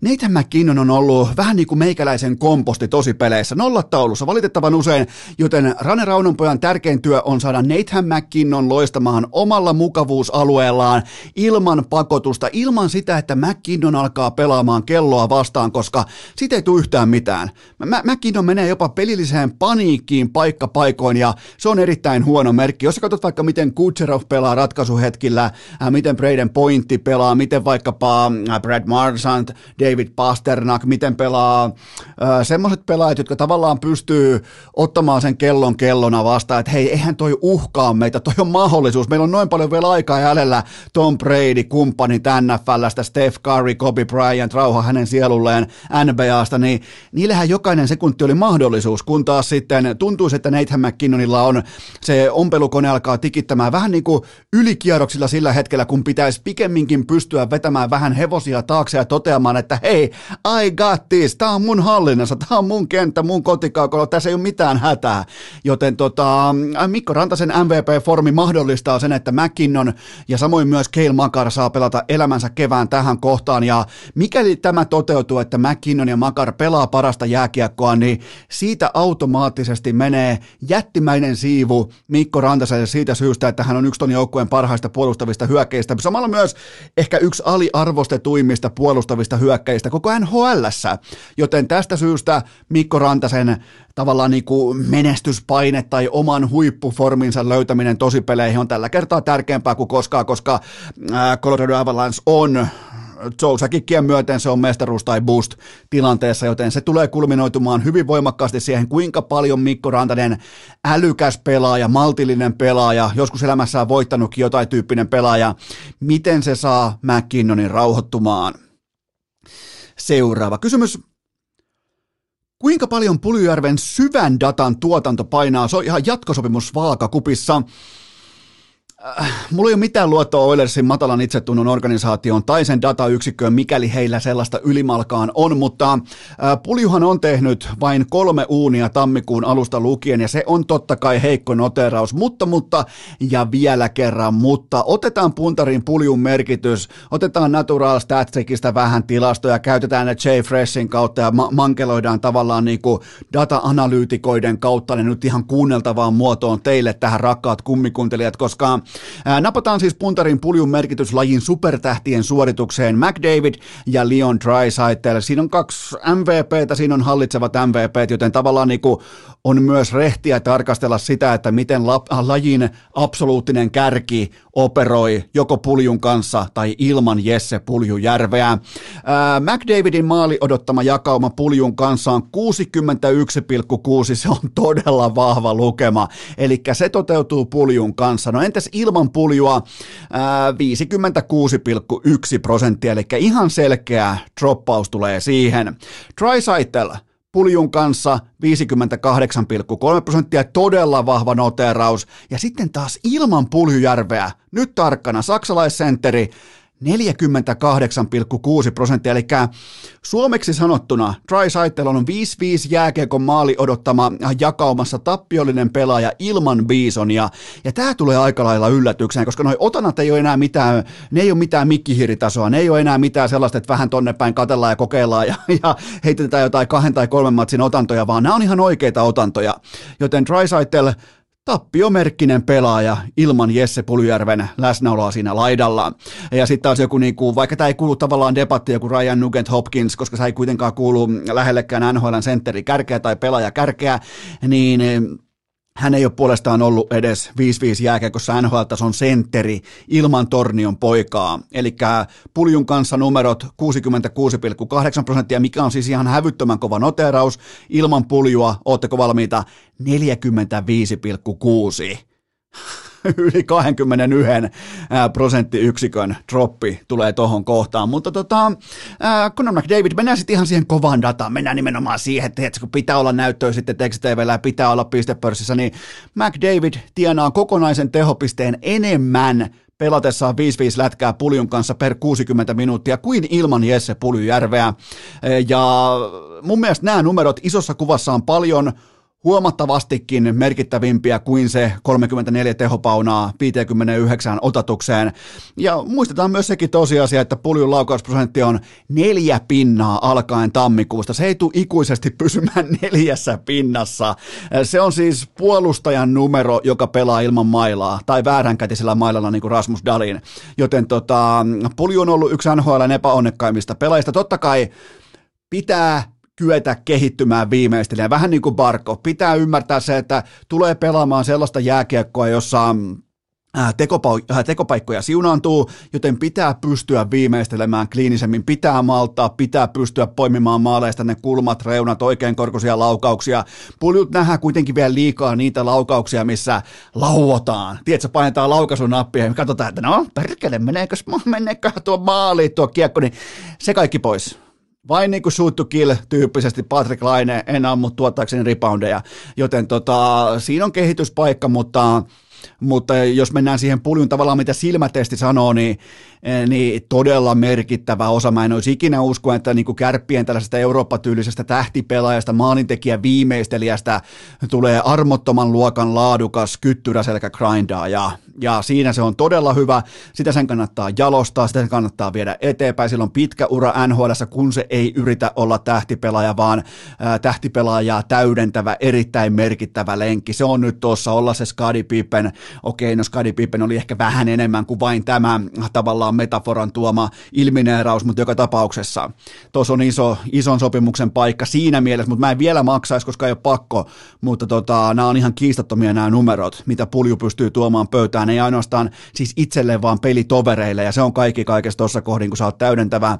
[SPEAKER 1] Nathan McKinnon on ollut vähän niin kuin meikäläisen komposti tosipeleissä, nollataulussa valitettavan usein, joten Rane Raunonpojan tärkein työ on saada Nathan McKinnon loistamaan omalla mukavuusalueellaan ilman pakotusta, ilman sitä, että McKinnon alkaa pelaamaan kelloa vastaan, koska siitä ei tule yhtään mitään. McKinnon menee jopa pelilliseen paniikkiin paikka paikoin ja se on erittäin huono merkki. Jos sä katsot vaikka miten Kutserov pelaa ratkaisuhetkillä, miten Braden Pointti pelaa, miten vaikkapa Brad Marsant, David Pasternak, miten pelaa semmoiset pelaajat, jotka tavallaan pystyy ottamaan sen kellon kellona vastaan, että hei, eihän toi uhkaa meitä, toi on mahdollisuus, meillä on noin paljon vielä aikaa jäljellä Tom Brady, kumppani NFLstä, Steph Curry, Kobe Bryant, rauha hänen sielulleen NBAsta, niin niillähän jokainen sekunti oli mahdollisuus, kun taas sitten tuntuisi, että Nathan McKinnonilla on se ompelukone alkaa tikittämään vähän niin kuin ylikierroksilla sillä hetkellä, kun pitäisi pikemminkin pystyä vetämään vähän hevosia taakse ja toteamaan, että hei, I got this, tää on mun hallinnassa, tää on mun kenttä, mun kotikaukolo, tässä ei ole mitään hätää. Joten tota, Mikko Rantasen MVP-formi mahdollistaa sen, että McKinnon ja samoin myös Keil Makar saa pelata elämänsä kevään tähän kohtaan. Ja mikäli tämä toteutuu, että McKinnon ja Makar pelaa parasta jääkiekkoa, niin siitä automaattisesti menee jättimäinen siivu Mikko Rantaselle siitä syystä, että hän on yksi ton joukkueen parhaista puolustavista hyökkäistä. Samalla myös ehkä yksi aliarvostetuimmista puolustavista hyökkäistä koko NHLssä. Joten tästä syystä Mikko Rantasen tavallaan niin kuin menestyspaine tai oman huippuforminsa löytäminen tosipeleihin on tällä kertaa tärkeämpää kuin koskaan, koska Colorado Avalanche on Jousakikkien myöten se on mestaruus tai boost tilanteessa, joten se tulee kulminoitumaan hyvin voimakkaasti siihen, kuinka paljon Mikko Rantanen älykäs pelaaja, maltillinen pelaaja, joskus elämässään voittanutkin jotain tyyppinen pelaaja, miten se saa McKinnonin rauhoittumaan. Seuraava kysymys. Kuinka paljon Puljujärven syvän datan tuotanto painaa? Se on ihan jatkosopimus vaakakupissa. Äh, mulla ei ole mitään luottoa Oilersin matalan itsetunnon organisaation tai sen datayksikköön, mikäli heillä sellaista ylimalkaan on, mutta äh, Puljuhan on tehnyt vain kolme uunia tammikuun alusta lukien, ja se on totta kai heikko noteraus, mutta, mutta, ja vielä kerran, mutta otetaan puntarin Puljun merkitys, otetaan Natural Statsicista vähän tilastoja, käytetään ne J. Freshin kautta ja ma- mankeloidaan tavallaan niin kuin data-analyytikoiden kautta ne nyt ihan kuunneltavaan muotoon teille tähän rakkaat kummikuuntelijat, koska Napataan siis puntarin puljun merkitys lajin supertähtien suoritukseen McDavid ja Leon Draisaitl. Siinä on kaksi MVPtä, siinä on hallitsevat MVPt, joten tavallaan niin kuin on myös rehtiä tarkastella sitä, että miten la, lajin absoluuttinen kärki operoi joko puljun kanssa tai ilman Jesse Puljujärveä. Ää, McDavidin maali odottama jakauma puljun kanssa on 61,6, se on todella vahva lukema, eli se toteutuu puljun kanssa. No entäs ilman puljua ää, 56,1 prosenttia, eli ihan selkeä droppaus tulee siihen. Tricycle Puljun kanssa 58,3 prosenttia, todella vahva noteraus. Ja sitten taas ilman Puljujärveä, nyt tarkkana, saksalaissentteri 48,6 prosenttia, eli suomeksi sanottuna Tricycle on 5-5 jääkiekon maali odottama jakaumassa tappiollinen pelaaja ilman Bisonia, ja tämä tulee aika lailla yllätykseen, koska noi otanat ei ole enää mitään, ne ei ole mitään mikkihiritasoa, ne ei ole enää mitään sellaista, että vähän tonne päin katellaan ja kokeillaan ja, ja heitetään jotain kahden tai kolmen matsin otantoja, vaan nämä on ihan oikeita otantoja, joten Tricycle tappiomerkkinen pelaaja ilman Jesse Puljärven läsnäoloa siinä laidalla. Ja sitten taas joku, niin kuin, vaikka tämä ei kuulu tavallaan debattia kuin Ryan Nugent Hopkins, koska se ei kuitenkaan kuulu lähellekään NHL sentteri kärkeä tai pelaaja kärkeä, niin hän ei ole puolestaan ollut edes 5-5 jääkiekossa NHL-tason sentteri ilman Tornion poikaa. Eli Puljun kanssa numerot 66,8 prosenttia, mikä on siis ihan hävyttömän kova noteraus. Ilman Puljua, ootteko valmiita? 45,6 [laughs] yli 21 prosenttiyksikön droppi tulee tohon kohtaan. Mutta tota, Conor McDavid, mennään sitten ihan siihen kovaan dataan, mennään nimenomaan siihen, että kun pitää olla näyttöä sitten tekstitvllä ja pitää olla pistepörssissä, niin McDavid tienaa kokonaisen tehopisteen enemmän pelatessaan 5-5 lätkää Puljun kanssa per 60 minuuttia kuin ilman Jesse Puljujärveä. Ja mun mielestä nämä numerot isossa kuvassa on paljon huomattavastikin merkittävimpiä kuin se 34 tehopaunaa 59 otatukseen. Ja muistetaan myös sekin tosiasia, että puljun laukausprosentti on neljä pinnaa alkaen tammikuusta. Se ei tule ikuisesti pysymään [laughs] neljässä pinnassa. Se on siis puolustajan numero, joka pelaa ilman mailaa, tai vääränkätisellä mailalla niin kuin Rasmus Dalin. Joten tota, pulju on ollut yksi NHLn epäonnekkaimmista pelaajista. Totta kai pitää kyetä kehittymään viimeistelijä. Vähän niin kuin Barko. Pitää ymmärtää se, että tulee pelaamaan sellaista jääkiekkoa, jossa tekopaikkoja siunaantuu, joten pitää pystyä viimeistelemään kliinisemmin, pitää maltaa, pitää pystyä poimimaan maaleista ne kulmat, reunat, oikein korkoisia laukauksia. Puljut nähdään kuitenkin vielä liikaa niitä laukauksia, missä lauotaan. Tiedätkö, painetaan laukaisun nappia ja katsotaan, että no perkele, meneekö, meneekö tuo maali, tuo kiekko, niin se kaikki pois vain niin kuin shoot to kill tyyppisesti Patrick Laine en ammu tuottaakseni reboundeja, joten tota, siinä on kehityspaikka, mutta mutta jos mennään siihen puljun tavallaan, mitä silmätesti sanoo, niin, niin todella merkittävä osa. Mä en olisi ikinä usko, että niin kuin kärppien tällaisesta Eurooppa-tyylisestä tähtipelaajasta, maalintekijä viimeistelijästä tulee armottoman luokan laadukas kyttyräselkä grindaa ja ja siinä se on todella hyvä. Sitä sen kannattaa jalostaa, sitä sen kannattaa viedä eteenpäin. Sillä on pitkä ura NHL, kun se ei yritä olla tähtipelaaja, vaan tähtipelaajaa täydentävä, erittäin merkittävä lenkki. Se on nyt tuossa olla se Skadi Pippen. Okei, no Skadi Pippen oli ehkä vähän enemmän kuin vain tämä tavallaan metaforan tuoma ilmineeraus, mutta joka tapauksessa. Tuossa on iso, ison sopimuksen paikka siinä mielessä, mutta mä en vielä maksaisi, koska ei ole pakko, mutta tota, nämä on ihan kiistattomia nämä numerot, mitä pulju pystyy tuomaan pöytään. Ei ainoastaan siis itselleen, vaan pelitovereille, ja se on kaikki kaikessa tuossa kohdin, kun sä oot täydentävä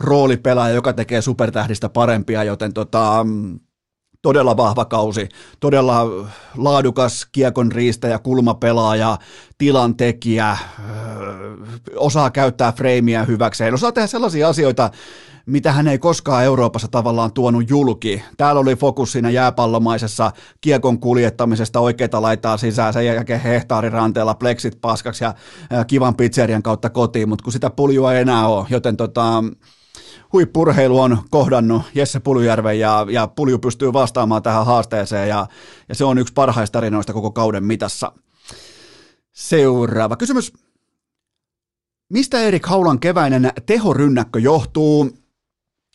[SPEAKER 1] roolipelaaja, joka tekee supertähdistä parempia, joten tota, todella vahva kausi, todella laadukas kiekon riistäjä, kulmapelaaja, tilantekijä, osaa käyttää freimiä hyväkseen, osaa tehdä sellaisia asioita, mitä hän ei koskaan Euroopassa tavallaan tuonut julki. Täällä oli fokus siinä jääpallomaisessa kiekon kuljettamisesta oikeita laitaa sisään, sen jälkeen hehtaariranteella pleksit paskaksi ja kivan pizzerian kautta kotiin, mutta kun sitä puljua ei enää ole, joten tota, huippurheilu on kohdannut Jesse Puljujärven ja, ja Pulju pystyy vastaamaan tähän haasteeseen ja, ja se on yksi parhaista tarinoista koko kauden mitassa. Seuraava kysymys. Mistä Erik Haulan keväinen tehorynnäkkö johtuu?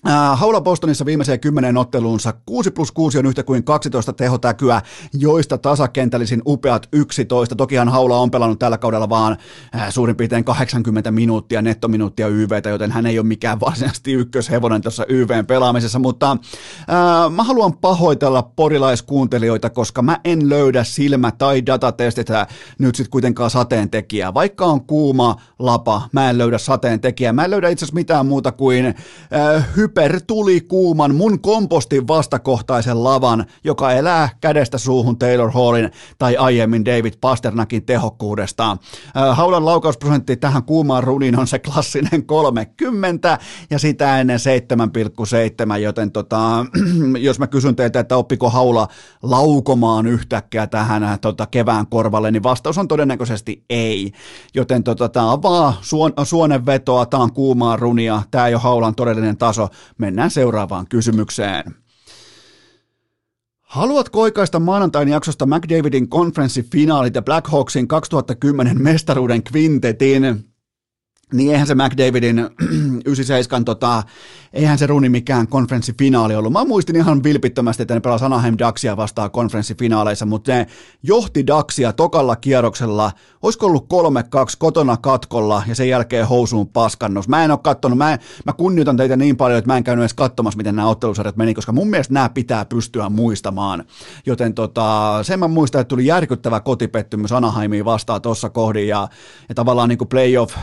[SPEAKER 1] Äh, Haula Bostonissa viimeiseen kymmenen otteluunsa 6 plus 6 on yhtä kuin 12 tehotäkyä, joista tasakentällisin upeat 11. Tokihan Haula on pelannut tällä kaudella vaan äh, suurin piirtein 80 minuuttia nettominuuttia YVtä, joten hän ei ole mikään [laughs] varsinaisesti ykköshevonen tuossa YVn pelaamisessa, mutta äh, mä haluan pahoitella porilaiskuuntelijoita, koska mä en löydä silmä- tai datatestitä nyt sitten kuitenkaan sateentekijää. Vaikka on kuuma lapa, mä en löydä sateentekijää. Mä en löydä itse asiassa mitään muuta kuin äh, tuli kuuman mun kompostin vastakohtaisen lavan, joka elää kädestä suuhun Taylor Hallin tai aiemmin David Pasternakin tehokkuudesta. Haulan laukausprosentti tähän kuumaan runiin on se klassinen 30 ja sitä ennen 7,7, joten tota, [clears throat] jos mä kysyn teiltä, että oppiko Haula laukomaan yhtäkkiä tähän tota, kevään korvalle, niin vastaus on todennäköisesti ei. Joten tota, tämä on vaan suon, suonenvetoa, tämä on kuumaa runia, tämä ei ole Haulan todellinen taso. Mennään seuraavaan kysymykseen. Haluatko oikaista maanantain jaksosta McDavidin konferenssifinaalit ja Blackhawksin 2010 mestaruuden kvintetin? Niin eihän se McDavidin [clears throat] 97, tota, eihän se runi mikään konferenssifinaali ollut. Mä muistin ihan vilpittömästi, että ne pelasivat Anaheim Ducksia vastaan konferenssifinaaleissa, mutta ne johti Ducksia tokalla kierroksella. Olisiko ollut 3-2 kotona katkolla ja sen jälkeen housuun paskannus. Mä en ole kattonut, mä, mä kunnioitan teitä niin paljon, että mä en käynyt edes katsomassa, miten nämä ottelusarjat meni, koska mun mielestä nämä pitää pystyä muistamaan. Joten tota, sen mä muistan, että tuli järkyttävä kotipettymys Anaheimiin vastaan tuossa kohdin ja, ja tavallaan niin kuin playoff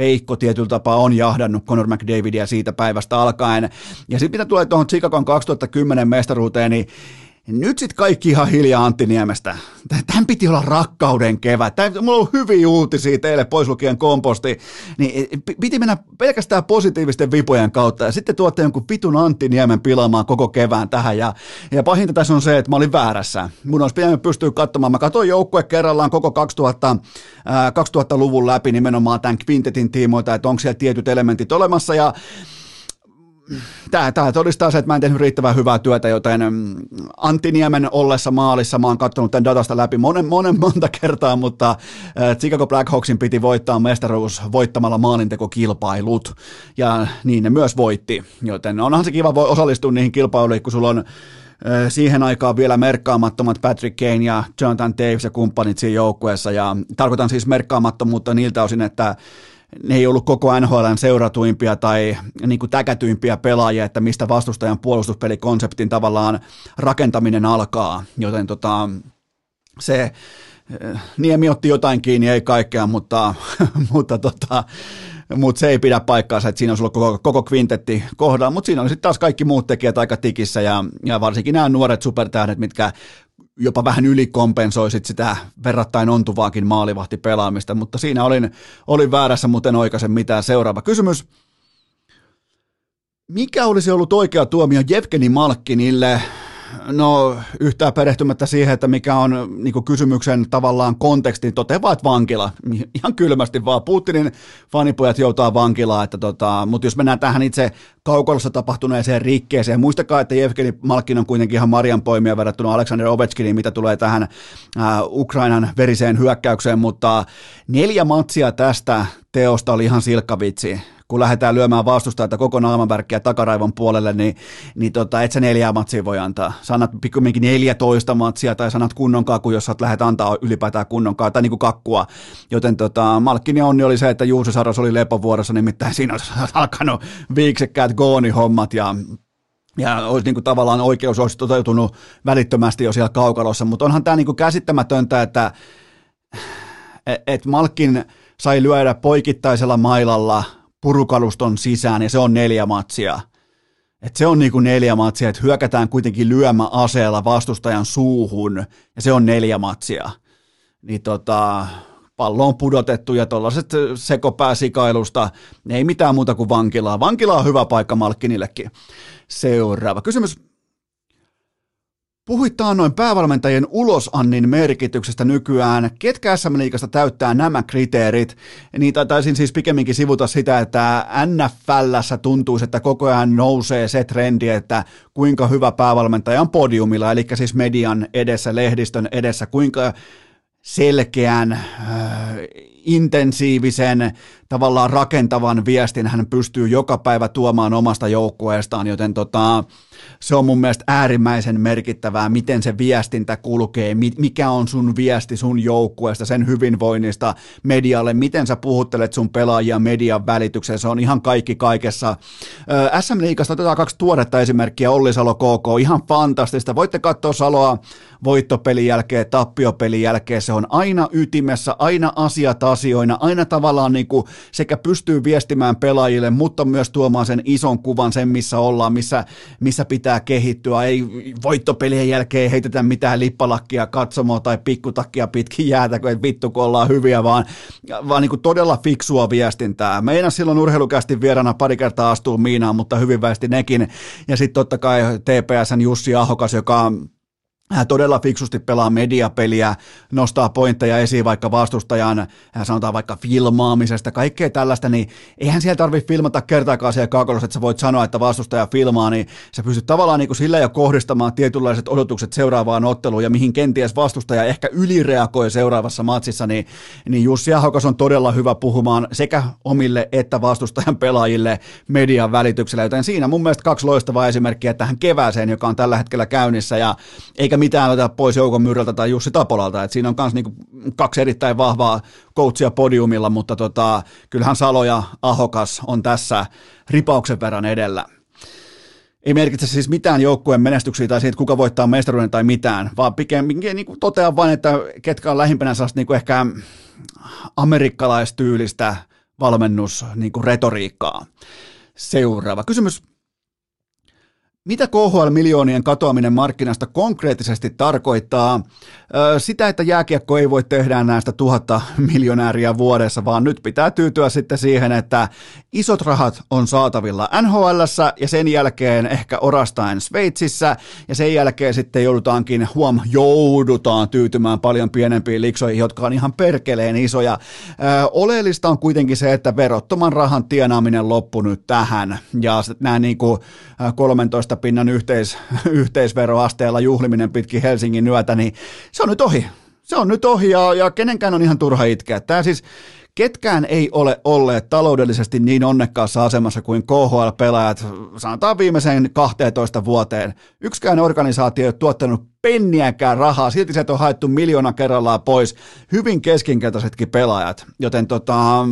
[SPEAKER 1] peikko tietyllä tapaa on jahdannut Conor McDavidia siitä päivästä alkaen. Ja sitten mitä tulee tuohon Chicagon 2010 mestaruuteen, niin nyt sitten kaikki ihan hiljaa Antti Niemestä. Tämän piti olla rakkauden kevät. Tämä, mulla on hyviä uutisia teille, pois lukien komposti. Niin piti mennä pelkästään positiivisten vipojen kautta. Ja sitten tuotte jonkun pitun Antti Niemen pilaamaan koko kevään tähän. Ja, ja pahinta tässä on se, että mä olin väärässä. Mun olisi pitänyt pystyä katsomaan. Mä katsoin joukkue kerrallaan koko 2000, ää, 2000-luvun läpi nimenomaan tämän Quintetin tiimoilta, että onko siellä tietyt elementit olemassa. Ja tämä, tämä todistaa se, että mä en tehnyt riittävän hyvää työtä, joten mm, Antti Niemen ollessa maalissa, mä oon katsonut tämän datasta läpi monen, monen monta kertaa, mutta Chicago Blackhawksin piti voittaa mestaruus voittamalla maalintekokilpailut, ja niin ne myös voitti, joten onhan se kiva osallistua niihin kilpailuihin, kun sulla on siihen aikaan vielä merkkaamattomat Patrick Kane ja Jonathan Davis ja kumppanit siinä joukkueessa, ja tarkoitan siis merkkaamattomuutta niiltä osin, että ne ei ollut koko NHLn seuratuimpia tai niin kuin täkätyimpiä pelaajia, että mistä vastustajan puolustuspelikonseptin tavallaan rakentaminen alkaa, joten tota, se Niemi otti jotain kiinni, ei kaikkea, mutta, [laughs] mutta tota, mutta se ei pidä paikkaansa, että siinä on ollut koko, koko kvintetti kohdalla, mutta siinä oli sitten taas kaikki muut tekijät aika tikissä ja, ja varsinkin nämä nuoret supertähdet, mitkä jopa vähän ylikompensoisit sitä verrattain ontuvaakin maalivahtipelaamista, mutta siinä olin, olin väärässä, muuten oikaisen mitään. Seuraava kysymys. Mikä olisi ollut oikea tuomio Jevgeni Malkkinille No yhtään perehtymättä siihen, että mikä on niin kysymyksen tavallaan konteksti, toteaa vaan, että vankila. Ihan kylmästi vaan. Putinin fanipojat joutaa vankilaan, että tota, mutta jos mennään tähän itse kaukolossa tapahtuneeseen rikkeeseen, muistakaa, että Jevgeni Malkin on kuitenkin ihan Marian poimia verrattuna Alexander Ovechkiniin, mitä tulee tähän äh, Ukrainan veriseen hyökkäykseen, mutta neljä matsia tästä teosta oli ihan silkkavitsi kun lähdetään lyömään vastustajaa koko naamanvärkkiä takaraivon puolelle, niin, niin tota, et sä neljää matsia voi antaa. Sanat pikkuminkin 14 matsia tai sanat kunnon kaku, jos sä lähdet antaa ylipäätään kunnon kaku, tai niin kuin kakkua. Joten tota, Malkkini onni oli se, että Juuso Saros oli lepovuorossa, nimittäin siinä olisi [laughs] alkanut viiksekkäät gooni-hommat ja ja olisi niin kuin tavallaan oikeus olisi toteutunut välittömästi jo siellä kaukalossa, mutta onhan tämä niin kuin käsittämätöntä, että et, et Malkin sai lyödä poikittaisella mailalla – purukaluston sisään ja se on neljä matsia. Et se on niin kuin neljä matsia, että hyökätään kuitenkin lyömäaseella vastustajan suuhun ja se on neljä matsia. Niin tota, pallo on pudotettu ja tuollaiset sekopääsikailusta, ei mitään muuta kuin vankilaa. Vankila on hyvä paikka Malkkinillekin. Seuraava kysymys. Puhuit noin päävalmentajien ulosannin merkityksestä nykyään. Ketkä SM Liigasta täyttää nämä kriteerit? Niin taisin siis pikemminkin sivuta sitä, että NFLssä tuntuu, että koko ajan nousee se trendi, että kuinka hyvä päävalmentaja on podiumilla, eli siis median edessä, lehdistön edessä, kuinka selkeän, äh, intensiivisen, tavallaan rakentavan viestin. Hän pystyy joka päivä tuomaan omasta joukkueestaan, joten tota, se on mun mielestä äärimmäisen merkittävää, miten se viestintä kulkee, mikä on sun viesti sun joukkueesta, sen hyvinvoinnista medialle, miten sä puhuttelet sun pelaajia median välitykseen, se on ihan kaikki kaikessa. SM Liigasta otetaan kaksi tuoretta esimerkkiä, Olli Salo KK, ihan fantastista, voitte katsoa Saloa voittopelin jälkeen, tappiopelin jälkeen, se on aina ytimessä, aina asiat asioina, aina tavallaan niin kuin sekä pystyy viestimään pelaajille, mutta myös tuomaan sen ison kuvan, sen missä ollaan, missä, missä pitää kehittyä. Ei voittopelien jälkeen heitetä mitään lippalakkia katsomoa tai pikkutakkia pitkin jäätä, kun vittu kun ollaan hyviä, vaan, vaan niin kuin todella fiksua viestintää. Meidän silloin urheilukästi vierana pari kertaa astuu Miinaan, mutta hyvin väesti nekin. Ja sitten totta kai TPSn Jussi Ahokas, joka todella fiksusti pelaa mediapeliä, nostaa pointteja esiin vaikka vastustajan, sanotaan vaikka filmaamisesta, kaikkea tällaista, niin eihän siellä tarvitse filmata kertaakaan siellä kaakolossa, että sä voit sanoa, että vastustaja filmaa, niin sä pystyt tavallaan niin kuin sillä jo kohdistamaan tietynlaiset odotukset seuraavaan otteluun ja mihin kenties vastustaja ehkä ylireagoi seuraavassa matsissa, niin, niin Jussi Ahokas on todella hyvä puhumaan sekä omille että vastustajan pelaajille median välityksellä, joten siinä mun mielestä kaksi loistavaa esimerkkiä tähän kevääseen, joka on tällä hetkellä käynnissä ja eikä mitään oteta pois Joukon Myrrältä tai Jussi Tapolalta, että siinä on myös niinku kaksi erittäin vahvaa coachia podiumilla, mutta tota, kyllähän Salo ja Ahokas on tässä ripauksen verran edellä. Ei merkitse siis mitään joukkueen menestyksiä tai siitä, kuka voittaa mestaruuden tai mitään, vaan pikemminkin niin totean vain, että ketkä on lähimpänä sellaista niin kuin ehkä amerikkalaistyylistä valmennus niin kuin retoriikkaa. Seuraava kysymys. Mitä KHL-miljoonien katoaminen markkinasta konkreettisesti tarkoittaa? Sitä, että jääkiekko ei voi tehdä näistä tuhatta miljonääriä vuodessa, vaan nyt pitää tyytyä sitten siihen, että isot rahat on saatavilla nhl ja sen jälkeen ehkä orastaen Sveitsissä ja sen jälkeen sitten joudutaankin, huom, joudutaan tyytymään paljon pienempiin liksoihin, jotka on ihan perkeleen isoja. Oleellista on kuitenkin se, että verottoman rahan tienaaminen loppui nyt tähän ja nämä niin kuin 13 pinnan yhteis, [laughs] yhteisveroasteella juhliminen pitkin Helsingin yötä, niin se on nyt ohi. Se on nyt ohi ja, ja kenenkään on ihan turha itkeä. Tämä siis, ketkään ei ole olleet taloudellisesti niin onnekkaassa asemassa kuin KHL-pelaajat, sanotaan viimeiseen 12 vuoteen. Yksikään organisaatio ei ole tuottanut penniäkään rahaa, silti se on haettu miljoona kerrallaan pois. Hyvin keskinkertaisetkin pelaajat, joten tota,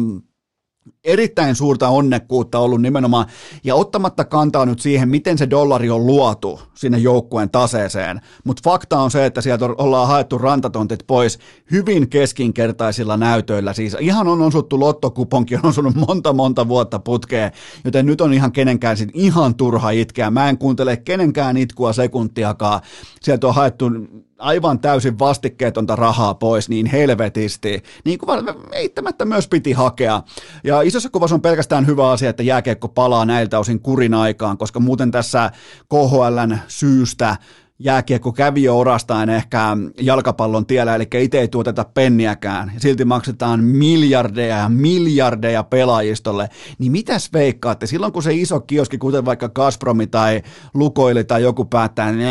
[SPEAKER 1] erittäin suurta onnekkuutta ollut nimenomaan, ja ottamatta kantaa nyt siihen, miten se dollari on luotu sinne joukkueen taseeseen, mutta fakta on se, että sieltä ollaan haettu rantatontit pois hyvin keskinkertaisilla näytöillä, siis ihan on osuttu lottokuponki, on osunut monta monta vuotta putkeen, joten nyt on ihan kenenkään sit ihan turha itkeä, mä en kuuntele kenenkään itkua sekuntiakaan, sieltä on haettu aivan täysin vastikkeetonta rahaa pois niin helvetisti, niin kuin eittämättä myös piti hakea. Ja isossa kuvassa on pelkästään hyvä asia, että jääkiekko palaa näiltä osin kurin aikaan, koska muuten tässä KHLn syystä jääkiekko kävi jo orastaan ehkä jalkapallon tiellä, eli itse ei tuoteta penniäkään, silti maksetaan miljardeja ja miljardeja pelaajistolle, niin mitäs veikkaatte, silloin kun se iso kioski, kuten vaikka Gazpromi tai Lukoili tai joku päättää, niin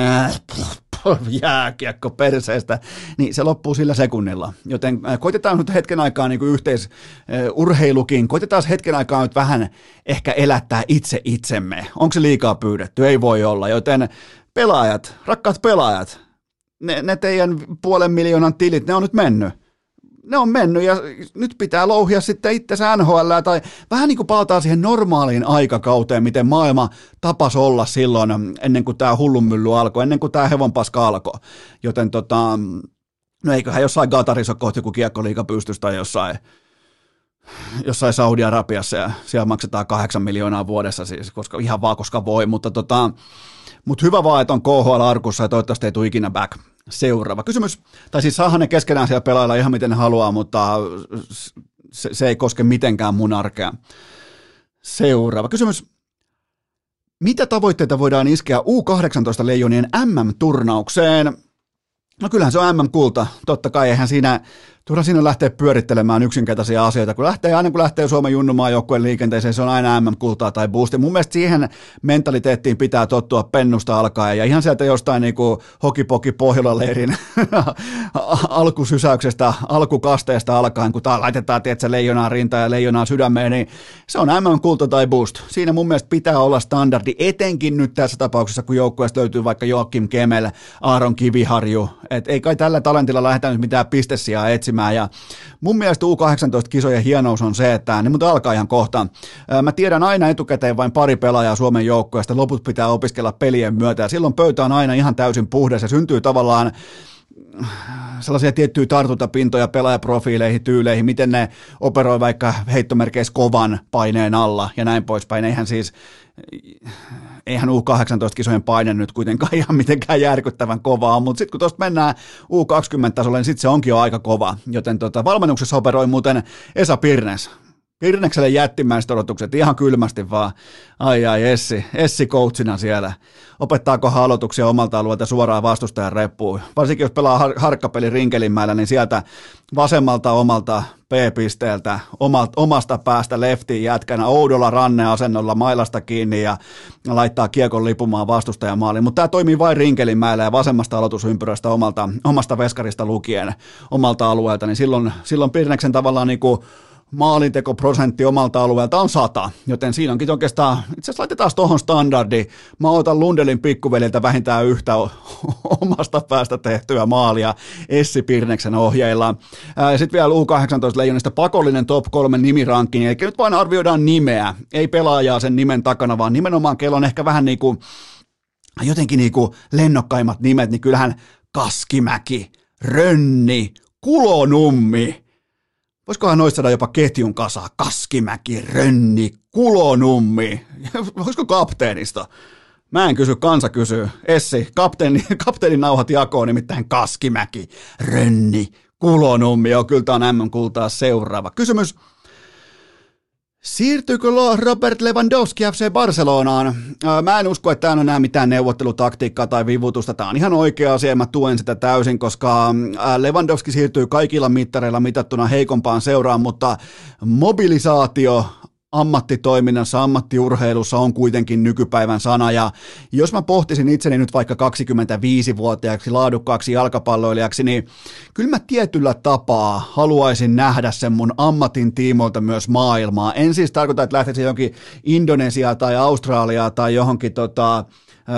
[SPEAKER 1] jääkiekko perseestä, niin se loppuu sillä sekunnilla. Joten äh, koitetaan nyt hetken aikaa niin kuin yhteisurheilukin, äh, koitetaan hetken aikaa nyt vähän ehkä elättää itse itsemme. Onko se liikaa pyydetty? Ei voi olla, joten pelaajat, rakkaat pelaajat, ne, ne teidän puolen miljoonan tilit, ne on nyt mennyt ne on mennyt ja nyt pitää louhia sitten itse NHL tai vähän niin kuin palataan siihen normaaliin aikakauteen, miten maailma tapas olla silloin ennen kuin tämä hullunmylly alkoi, ennen kuin tämä hevonpaska alkoi. Joten tota, no eiköhän jossain Gatarissa kohti joku kiekkoliiga pystys tai jossain, jossain Saudi-Arabiassa ja siellä maksetaan kahdeksan miljoonaa vuodessa siis, koska ihan vaan koska voi, mutta tota, mutta hyvä vaan, että on KHL-arkussa ja toivottavasti ei tule ikinä back. Seuraava kysymys, tai siis saahan ne keskenään siellä pelailla ihan miten ne haluaa, mutta se, se ei koske mitenkään mun arkea. Seuraava kysymys. Mitä tavoitteita voidaan iskeä U18 leijonien MM-turnaukseen? No kyllähän se on MM-kulta. Totta kai eihän siinä turha siinä lähteä pyörittelemään yksinkertaisia asioita. Kun lähtee, aina kun lähtee Suomen junnumaan joukkueen liikenteeseen, se on aina MM-kultaa tai boosti. Mun mielestä siihen mentaliteettiin pitää tottua pennusta alkaen ja ihan sieltä jostain niin kuin hokipoki Pohjola-leirin [laughs] alkusysäyksestä, alkukasteesta alkaen, kun tää laitetaan tietsä, leijonaa rintaan ja leijonaa sydämeen, niin se on MM-kulta tai boost. Siinä mun mielestä pitää olla standardi, etenkin nyt tässä tapauksessa, kun joukkueesta löytyy vaikka Joakim Kemel, Aaron Kiviharju. Et ei kai tällä talentilla lähdetä nyt mitään pistesiä etsimään etsimään. Ja mun mielestä U18-kisojen hienous on se, että ne mutta alkaa ihan kohta. Mä tiedän aina etukäteen vain pari pelaajaa Suomen joukkoista, loput pitää opiskella pelien myötä ja silloin pöytä on aina ihan täysin puhdas ja syntyy tavallaan sellaisia tiettyjä tartuntapintoja pelaajaprofiileihin, tyyleihin, miten ne operoi vaikka heittomerkeissä kovan paineen alla ja näin poispäin. Eihän siis, eihän U18-kisojen paine nyt kuitenkaan ihan mitenkään järkyttävän kovaa, mutta sitten kun tuosta mennään U20-tasolle, niin sitten se onkin jo aika kova. Joten tota, valmennuksessa operoi muuten Esa Pirnes, Pirnekselle jättimäiset odotukset ihan kylmästi vaan. Ai ai, Essi, Essi coachina siellä. Opettaako aloituksia omalta alueelta suoraan vastustajan reppuun. Varsinkin jos pelaa har- harkkapeli Rinkelinmäellä, niin sieltä vasemmalta omalta P-pisteeltä, omasta päästä leftiin jätkänä oudolla ranneasennolla mailasta kiinni ja laittaa kiekon lipumaan vastustajan maaliin. Mutta tämä toimii vain Rinkelinmäellä ja vasemmasta aloitusympyrästä omalta, omasta veskarista lukien omalta alueelta, niin silloin, silloin Pirneksen tavallaan niin kuin maalintekoprosentti omalta alueelta on sata, joten siinä onkin oikeastaan, itse asiassa laitetaan tuohon standardi, mä otan Lundelin pikkuveliltä vähintään yhtä [laughs] omasta päästä tehtyä maalia Essi Pirneksen ohjeilla. Sitten vielä U18 leijonista pakollinen top 3 nimirankin, eli nyt vain arvioidaan nimeä, ei pelaajaa sen nimen takana, vaan nimenomaan kello on ehkä vähän niin kuin, jotenkin niin kuin lennokkaimmat nimet, niin kyllähän Kaskimäki, Rönni, Kulonummi, Voisikohan noista saada jopa ketjun kasa? Kaskimäki, Rönni, Kulonummi. [laughs] Voisiko kapteenista? Mä en kysy, kansa kysyy. Essi, kapteeni, [laughs] kapteenin nauhat jakoon, nimittäin Kaskimäki, Rönni, Kulonummi. Joo, kyllä tämä on M-kultaa seuraava. Kysymys. Siirtyykö Robert Lewandowski FC Barcelonaan? Mä en usko, että tämä on enää mitään neuvottelutaktiikkaa tai vivutusta. Tämä on ihan oikea asia ja mä tuen sitä täysin, koska Lewandowski siirtyy kaikilla mittareilla mitattuna heikompaan seuraan, mutta mobilisaatio, ammattitoiminnassa, ammattiurheilussa on kuitenkin nykypäivän sana, ja jos mä pohtisin itseni nyt vaikka 25-vuotiaaksi laadukkaaksi jalkapalloilijaksi, niin kyllä mä tietyllä tapaa haluaisin nähdä sen mun ammatin tiimoilta myös maailmaa. En siis tarkoita, että lähtisin johonkin Indonesiaa tai Australiaa tai johonkin tota,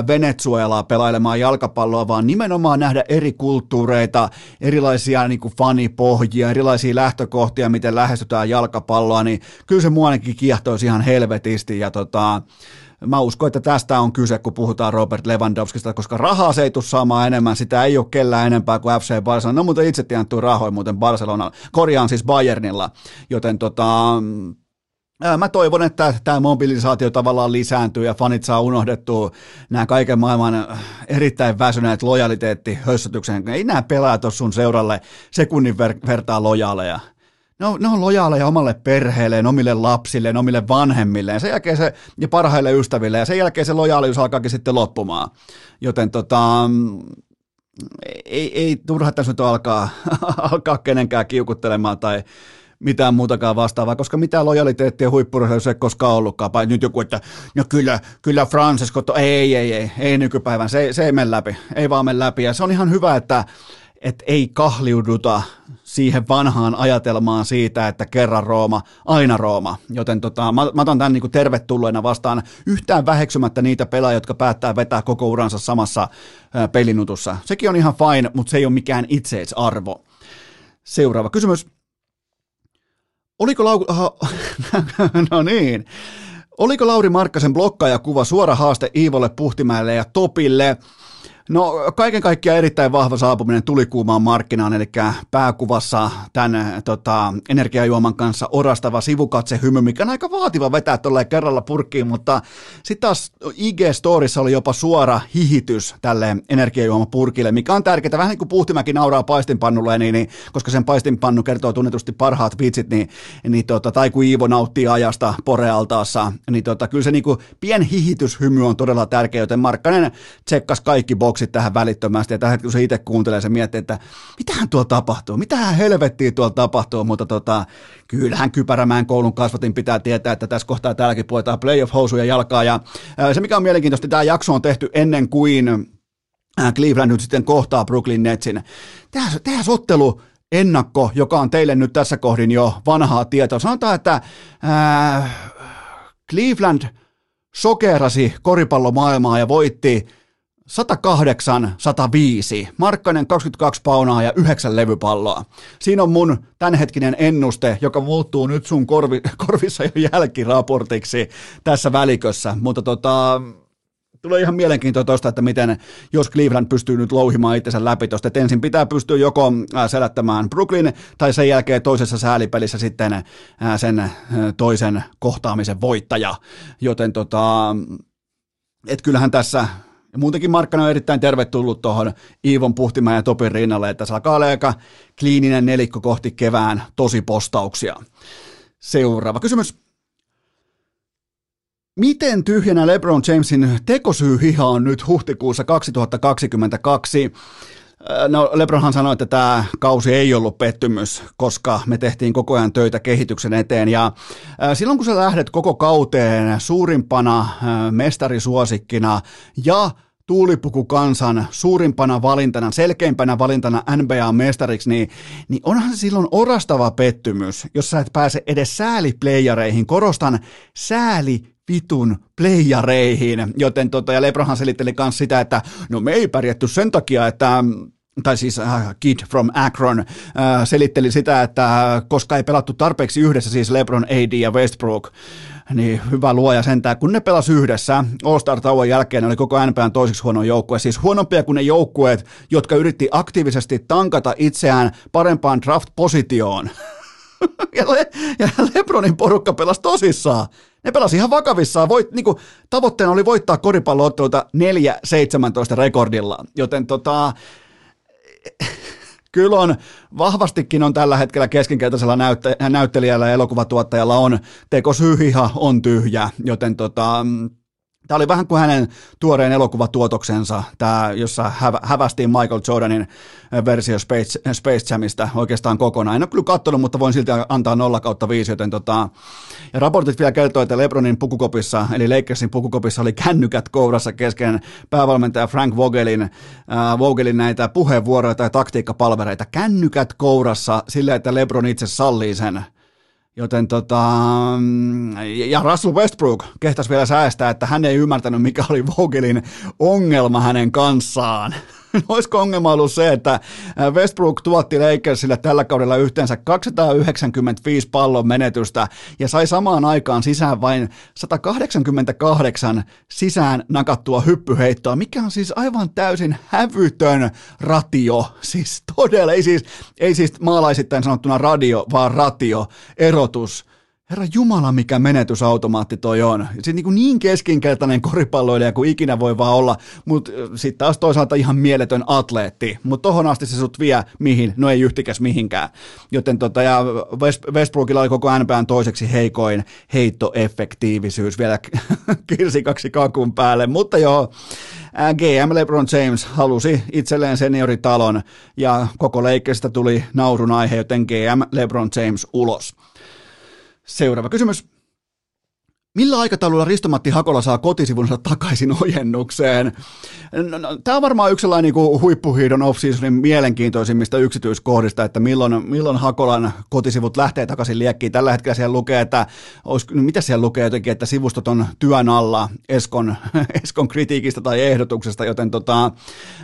[SPEAKER 1] Venezuelaa pelailemaan jalkapalloa, vaan nimenomaan nähdä eri kulttuureita, erilaisia niin kuin fanipohjia, erilaisia lähtökohtia, miten lähestytään jalkapalloa, niin kyllä se mua ainakin kiehtoisi ihan helvetisti. Ja tota, Mä uskon, että tästä on kyse, kun puhutaan Robert Lewandowskista, koska rahaa se ei tule saamaan enemmän, sitä ei ole kellään enempää kuin FC Barcelona. No mutta itse tienattu rahoja muuten Barcelona, korjaan siis Bayernilla, joten tota, Mä toivon, että tämä mobilisaatio tavallaan lisääntyy ja fanit saa unohdettua nämä kaiken maailman erittäin väsyneet lojaliteettihössötyksen. Ei nämä pelaajat ole sun seuralle sekunnin ver- vertaa lojaaleja ne on, ne on lojaaleja omalle perheelleen, omille lapsilleen, omille vanhemmilleen, sen jälkeen se, ja parhaille ystäville, ja sen jälkeen se lojaalius alkaakin sitten loppumaan. Joten tota, ei, ei turha tässä nyt alkaa, [laughs] alkaa kenenkään kiukuttelemaan tai mitään muutakaan vastaavaa, koska mitään lojaliteettia huippurheilussa ei koskaan ollutkaan. Nyt joku, että no kyllä, kyllä Francesco, to, ei, ei, ei, ei nykypäivän, se, se ei mene läpi, ei vaan mene läpi. Ja se on ihan hyvä, että että ei kahliuduta siihen vanhaan ajatelmaan siitä, että kerran Rooma, aina Rooma. Joten tota, mä, mä otan tämän niin kuin tervetulleena vastaan yhtään väheksymättä niitä pelaajia, jotka päättää vetää koko uransa samassa pelinutussa. Sekin on ihan fine, mutta se ei ole mikään itseisarvo. Seuraava kysymys. Oliko Lau... [laughs] no niin. Oliko Lauri Markkasen blokkaajakuva suora haaste Iivolle, Puhtimäelle ja Topille? No kaiken kaikkiaan erittäin vahva saapuminen tuli kuumaan markkinaan, eli pääkuvassa tämän tota, energiajuoman kanssa orastava sivukatse hymy, mikä on aika vaativa vetää tuolla kerralla purkkiin, mutta sitten taas IG-storissa oli jopa suora hihitys tälle energiajuomapurkille, mikä on tärkeää, vähän niin kuin Puhtimäki nauraa paistinpannulle, niin, niin, koska sen paistinpannu kertoo tunnetusti parhaat vitsit, niin, niin tota, tai kun Iivo nauttii ajasta porealtaassa, niin tota, kyllä se niin kuin, pien hihityshymy on todella tärkeä, joten Markkanen tsekkas kaikki boksit boksit tähän välittömästi, ja tähän kun se itse kuuntelee, se miettii, että mitähän tuolla tapahtuu, mitähän helvettiä tuolla tapahtuu, mutta tota, kyllähän Kypärämään koulun kasvatin pitää tietää, että tässä kohtaa täälläkin puetaan playoff-housuja jalkaa, ja se mikä on mielenkiintoista, tämä jakso on tehty ennen kuin Cleveland nyt sitten kohtaa Brooklyn Netsin. Tehdään, tehdään ennakko, joka on teille nyt tässä kohdin jo vanhaa tietoa. Sanotaan, että ää, Cleveland sokerasi koripallomaailmaa ja voitti 108, 105, Markkanen 22 paunaa ja 9 levypalloa. Siinä on mun tämänhetkinen ennuste, joka muuttuu nyt sun korvi, [laughs] korvissa jo jälkiraportiksi tässä välikössä, mutta tota, tulee ihan mielenkiintoista että miten, jos Cleveland pystyy nyt louhimaan itsensä läpi tuosta, että ensin pitää pystyä joko selättämään Brooklyn tai sen jälkeen toisessa säälipelissä sitten sen toisen kohtaamisen voittaja, joten tota, et kyllähän tässä ja muutenkin Markkanen on erittäin tervetullut tuohon Iivon Puhtimäen ja Topin rinnalle, että se alkaa aika kliininen nelikko kohti kevään tosi postauksia. Seuraava kysymys. Miten tyhjänä LeBron Jamesin tekosyyhiha on nyt huhtikuussa 2022? No Lebronhan sanoi, että tämä kausi ei ollut pettymys, koska me tehtiin koko ajan töitä kehityksen eteen ja silloin kun sä lähdet koko kauteen suurimpana mestarisuosikkina ja tuulipuku kansan suurimpana valintana, selkeimpänä valintana NBA-mestariksi, niin, niin onhan se silloin orastava pettymys, jos sä et pääse edes sääliplayereihin. Korostan sääli vitun playareihin, joten tota, ja Lebronhan selitteli myös sitä, että no me ei pärjätty sen takia, että tai siis äh, Kid from Akron, äh, selitteli sitä, että koska ei pelattu tarpeeksi yhdessä, siis LeBron, AD ja Westbrook, niin hyvä luoja sentään, kun ne pelas yhdessä All-Star-tauon jälkeen, oli koko NPN toiseksi huono joukkue, siis huonompia kuin ne joukkueet, jotka yritti aktiivisesti tankata itseään parempaan draft-positioon. [laughs] [laughs] ja, Le- ja Lebronin porukka pelasi tosissaan. Ne pelasi ihan vakavissaan. Voit, niin kuin, tavoitteena oli voittaa koripallootteluita 4-17 rekordilla, joten tota, [laughs] kyllä on, vahvastikin on tällä hetkellä keskinkertaisella näytte, näyttelijällä ja elokuvatuottajalla on tekosyyhiha on tyhjä, joten tota, Tämä oli vähän kuin hänen tuoreen elokuvatuotoksensa, tämä, jossa hävästiin Michael Jordanin versio Space, Space Jamista oikeastaan kokonaan. En ole kyllä katsonut, mutta voin silti antaa 0 kautta 5, joten tota, ja raportit vielä kertoo, että Lebronin pukukopissa, eli Lakersin pukukopissa oli kännykät kourassa kesken päävalmentaja Frank Vogelin, äh, Vogelin näitä puheenvuoroja tai taktiikkapalvereita. Kännykät kourassa sillä, että Lebron itse sallii sen Joten tota, ja Russell Westbrook kehtäisi vielä säästää, että hän ei ymmärtänyt, mikä oli Vogelin ongelma hänen kanssaan. [laughs] Olisiko ongelma ollut se, että Westbrook tuotti Lakersille tällä kaudella yhteensä 295 pallon menetystä ja sai samaan aikaan sisään vain 188 sisään nakattua hyppyheittoa, mikä on siis aivan täysin hävytön ratio. Siis todella, ei siis, ei siis maalaisittain sanottuna radio, vaan ratio, erotus Herra Jumala, mikä menetysautomaatti toi on. Se niin, niin keskinkertainen koripalloilija kuin ikinä voi vaan olla, mutta sitten taas toisaalta ihan mieletön atleetti. Mutta tohon asti se sut vie mihin? No ei yhtikäs mihinkään. Joten tota, ja Westbrookilla oli koko NBAn toiseksi heikoin heittoefektiivisyys vielä [laughs] kirsikaksi kakun päälle. Mutta joo, GM LeBron James halusi itselleen senioritalon ja koko leikkeestä tuli naurun aihe, joten GM LeBron James ulos. Seuraava kysymys. Millä aikataululla Ristomatti Hakola saa kotisivunsa takaisin ojennukseen? No, no, Tämä on varmaan yksi sellainen niin huippuhiidon off-seasonin mielenkiintoisimmista yksityiskohdista, että milloin, milloin Hakolan kotisivut lähtee takaisin liekkiin. Tällä hetkellä siellä lukee, että olisi, no mitä siellä lukee jotenkin, että sivustot on työn alla Eskon, [laughs] Eskon kritiikistä tai ehdotuksesta, joten tota,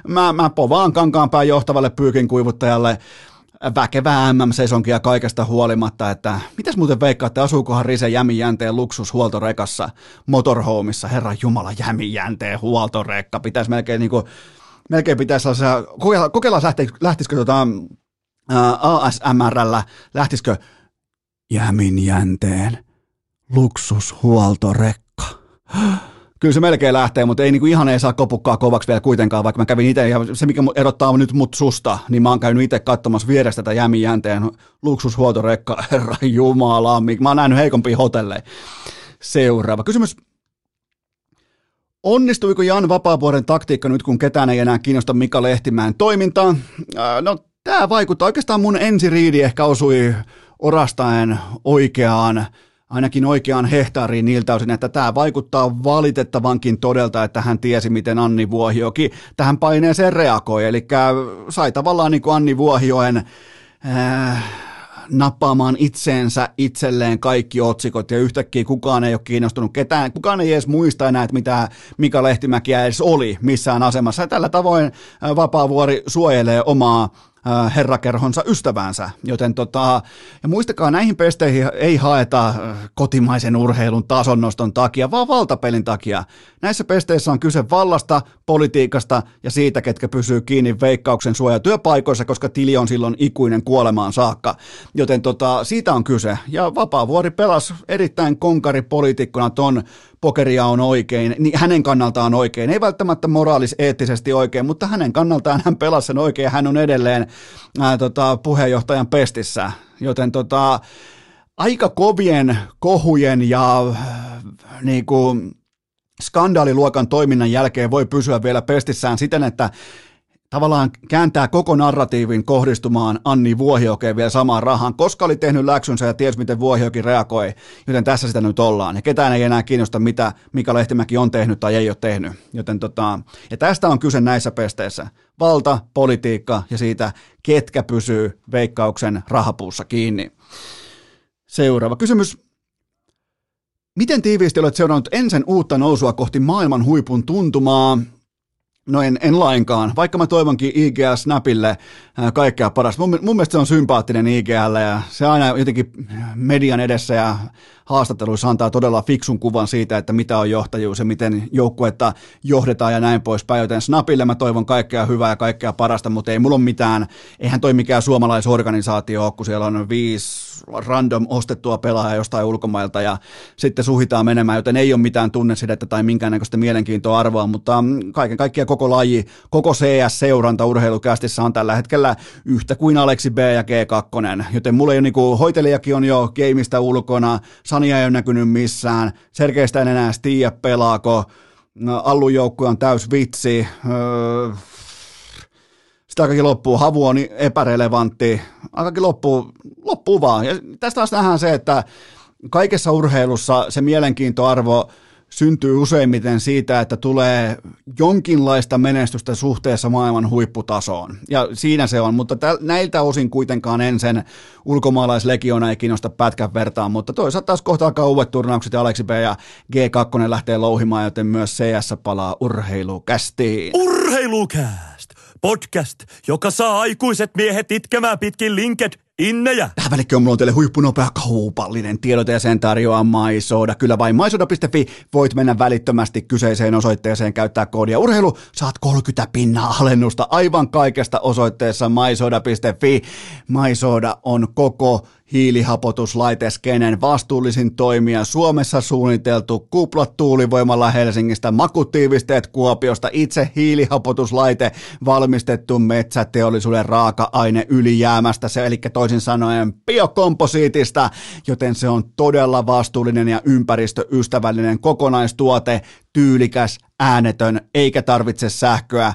[SPEAKER 1] mä, mä povaan kankaanpään johtavalle pyykin kuivuttajalle väkevää MM-sesonkia kaikesta huolimatta, että mitäs muuten veikkaatte, asuukohan Rise Jämijänteen luksushuoltorekassa motorhomeissa, herra Jumala Jämijänteen huoltorekka, pitäisi melkein niinku, melkein pitäisi sellaisia, kokeilla, kokeilla lähtisikö, lähtisikö tota, ASMRllä, lähtisikö Jäminjänteen luksushuoltorekka kyllä se melkein lähtee, mutta ei niinku ihan ei saa kopukkaa kovaksi vielä kuitenkaan, vaikka mä kävin itse, ja se mikä erottaa nyt mut susta, niin mä oon käynyt itse katsomassa vierestä tätä jämin jänteen luksushuoltorekka, [laughs] herra jumala, mä oon nähnyt heikompia hotelleja. Seuraava kysymys. Onnistuiko Jan Vapaavuoren taktiikka nyt, kun ketään ei enää kiinnosta Mika Lehtimäen toimintaa? No, tämä vaikuttaa. Oikeastaan mun ensiriidi ehkä osui orastaen oikeaan ainakin oikeaan hehtaariin niiltä osin, että tämä vaikuttaa valitettavankin todelta, että hän tiesi, miten Anni Vuohioki tähän paineeseen reagoi. Eli sai tavallaan niin kuin Anni Vuohioen äh, nappaamaan itseensä itselleen kaikki otsikot ja yhtäkkiä kukaan ei ole kiinnostunut ketään, kukaan ei edes muista enää, että mitä Mika Lehtimäki edes oli missään asemassa. Ja tällä tavoin äh, Vapaavuori suojelee omaa Äh, herrakerhonsa ystävänsä. Joten tota, ja muistakaa, näihin pesteihin ei haeta äh, kotimaisen urheilun tasonnoston takia, vaan valtapelin takia. Näissä pesteissä on kyse vallasta, politiikasta ja siitä, ketkä pysyy kiinni veikkauksen suojatyöpaikoissa, koska tili on silloin ikuinen kuolemaan saakka. Joten tota, siitä on kyse. Ja Vapaavuori pelasi erittäin konkaripoliitikkona ton pokeria on oikein, niin hänen kannaltaan oikein. Ei välttämättä moraalis-eettisesti oikein, mutta hänen kannaltaan hän pelasi sen oikein. Hän on edelleen ää, tota, puheenjohtajan pestissä. Joten tota, aika kovien kohujen ja niin kuin, skandaaliluokan toiminnan jälkeen voi pysyä vielä pestissään siten, että tavallaan kääntää koko narratiivin kohdistumaan Anni Vuohiokeen vielä samaan rahaan, koska oli tehnyt läksynsä ja ties miten Vuohioki reagoi, joten tässä sitä nyt ollaan. Ja ketään ei enää kiinnosta, mitä Mika Lehtimäki on tehnyt tai ei ole tehnyt. Joten tota, ja tästä on kyse näissä pesteissä. Valta, politiikka ja siitä, ketkä pysyy veikkauksen rahapuussa kiinni. Seuraava kysymys. Miten tiiviisti olet seurannut ensin uutta nousua kohti maailman huipun tuntumaa? No en, en lainkaan, vaikka mä toivonkin IGL Snapille äh, kaikkea parasta. Mun, mun mielestä se on sympaattinen IGL ja se aina jotenkin median edessä ja haastatteluissa antaa todella fiksun kuvan siitä, että mitä on johtajuus ja miten joukkuetta johdetaan ja näin poispäin. Joten Snapille mä toivon kaikkea hyvää ja kaikkea parasta, mutta ei mulla ole mitään, eihän toi mikään suomalaisorganisaatio ole, kun siellä on viisi random ostettua pelaajaa jostain ulkomailta ja sitten suhitaan menemään, joten ei ole mitään tunnesidettä tai minkäännäköistä mielenkiintoa arvoa, mutta mm, kaiken kaikkiaan koko laji, koko CS-seuranta urheilukästissä on tällä hetkellä yhtä kuin Aleksi B ja G2, joten mulla ei ole niin hoitelijakin on jo gameista ulkona, Sania ei ole näkynyt missään, Sergeistä en enää tiedä pelaako, no, Allun joukkue on täys vitsi, öö, sitä aikakin loppuu, havu on epärelevantti, aikakin loppuu, loppuu vaan. Ja tästä taas nähdään se, että kaikessa urheilussa se mielenkiintoarvo syntyy useimmiten siitä, että tulee jonkinlaista menestystä suhteessa maailman huipputasoon. Ja siinä se on, mutta täl, näiltä osin kuitenkaan en sen ulkomaalaislegiona ei kiinnosta pätkän vertaan, mutta toisaalta taas kohta alkaa uudet turnaukset ja Aleksi B ja G2 lähtee louhimaan, joten myös CS palaa urheilukästiin.
[SPEAKER 2] Urheilukääst! Podcast, joka saa aikuiset miehet itkemään pitkin linked innejä.
[SPEAKER 1] Tähän välikköön mulla on teille huippunopea kaupallinen tiedote ja sen tarjoaa MySoda. Kyllä vain mysoda.fi voit mennä välittömästi kyseiseen osoitteeseen käyttää koodia urheilu. Saat 30 pinnaa alennusta aivan kaikesta osoitteessa mysoda.fi. MySoda on koko hiilihapotuslaiteskenen vastuullisin toimija Suomessa suunniteltu kuplat tuulivoimalla Helsingistä, makutiivisteet Kuopiosta, itse hiilihapotuslaite valmistettu metsäteollisuuden raaka-aine ylijäämästä, se eli toisin sanoen biokomposiitista, joten se on todella vastuullinen ja ympäristöystävällinen kokonaistuote, tyylikäs, äänetön, eikä tarvitse sähköä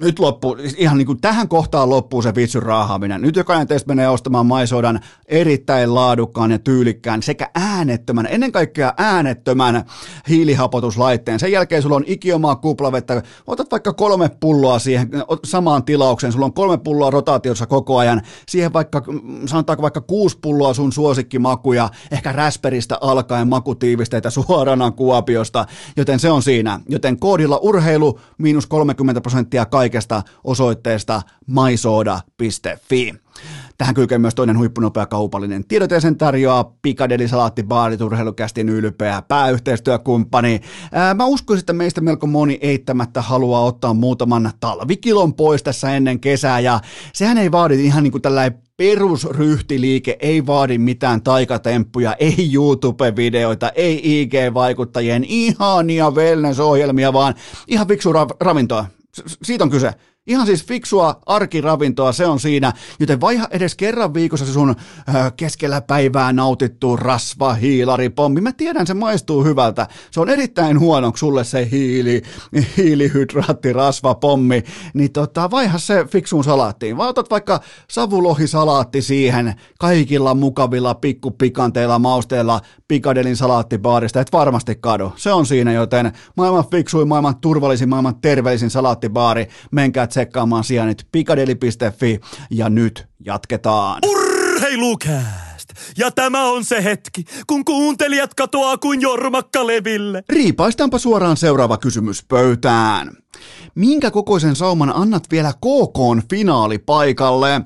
[SPEAKER 1] nyt loppu, ihan niin kuin tähän kohtaan loppuu se vitsyn raahaaminen. Nyt jokainen teistä menee ostamaan maisodan erittäin laadukkaan ja tyylikkään sekä äänettömän, ennen kaikkea äänettömän hiilihapotuslaitteen. Sen jälkeen sulla on ikiomaa kuplavettä, otat vaikka kolme pulloa siihen samaan tilaukseen, sulla on kolme pulloa rotaatiossa koko ajan, siihen vaikka, sanotaanko vaikka kuusi pulloa sun suosikkimakuja, ehkä räsperistä alkaen makutiivisteitä suorana Kuopiosta, joten se on siinä. Joten koodilla urheilu miinus 30 prosenttia kaikesta osoitteesta mysoda.fi. Tähän kylkee myös toinen huippunopea kaupallinen tiedote ja sen tarjoaa Pikadeli Salaatti Baarit urheilukästin ylpeä pääyhteistyökumppani. Ää, mä uskoisin, että meistä melko moni eittämättä haluaa ottaa muutaman talvikilon pois tässä ennen kesää ja sehän ei vaadi ihan niin kuin tällainen perusryhtiliike ei vaadi mitään taikatemppuja, ei YouTube-videoita, ei IG-vaikuttajien ihania wellness-ohjelmia, vaan ihan fiksu ra- ravintoa siitä on kyse. Ihan siis fiksua arkiravintoa se on siinä, joten vaiha edes kerran viikossa se sun äh, keskellä päivää nautittu rasva, hiilaripommi. Mä tiedän, se maistuu hyvältä. Se on erittäin huono sulle se hiili, hiilihydraatti, rasvapommi. Niin tota, vaiha se fiksuun salaattiin. Vai otat vaikka savulohisalaatti siihen kaikilla mukavilla pikkupikanteilla, mausteilla Pikadelin salaattibaarista. Et varmasti kadu. Se on siinä, joten maailman fiksuin, maailman turvallisin, maailman terveellisin salaattibaari. Menkää tsekkaamaan sijainnit pikadeli.fi ja nyt jatketaan.
[SPEAKER 2] Urheilukääst! Ja tämä on se hetki, kun kuuntelijat katoaa kuin jormakka leville.
[SPEAKER 1] Riipaistaanpa suoraan seuraava kysymys pöytään minkä kokoisen sauman annat vielä KK finaalipaikalle?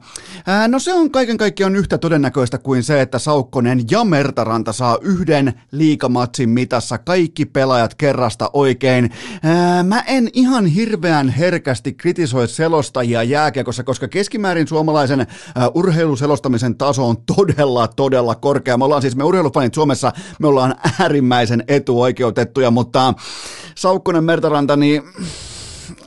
[SPEAKER 1] Ää, no se on kaiken kaikkiaan yhtä todennäköistä kuin se, että Saukkonen ja Mertaranta saa yhden liikamatsin mitassa kaikki pelaajat kerrasta oikein. Ää, mä en ihan hirveän herkästi kritisoi selostajia jääkiekossa, koska keskimäärin suomalaisen ää, urheiluselostamisen taso on todella, todella korkea. Me ollaan siis me urheilufanit Suomessa, me ollaan äärimmäisen etuoikeutettuja, mutta Saukkonen Mertaranta, niin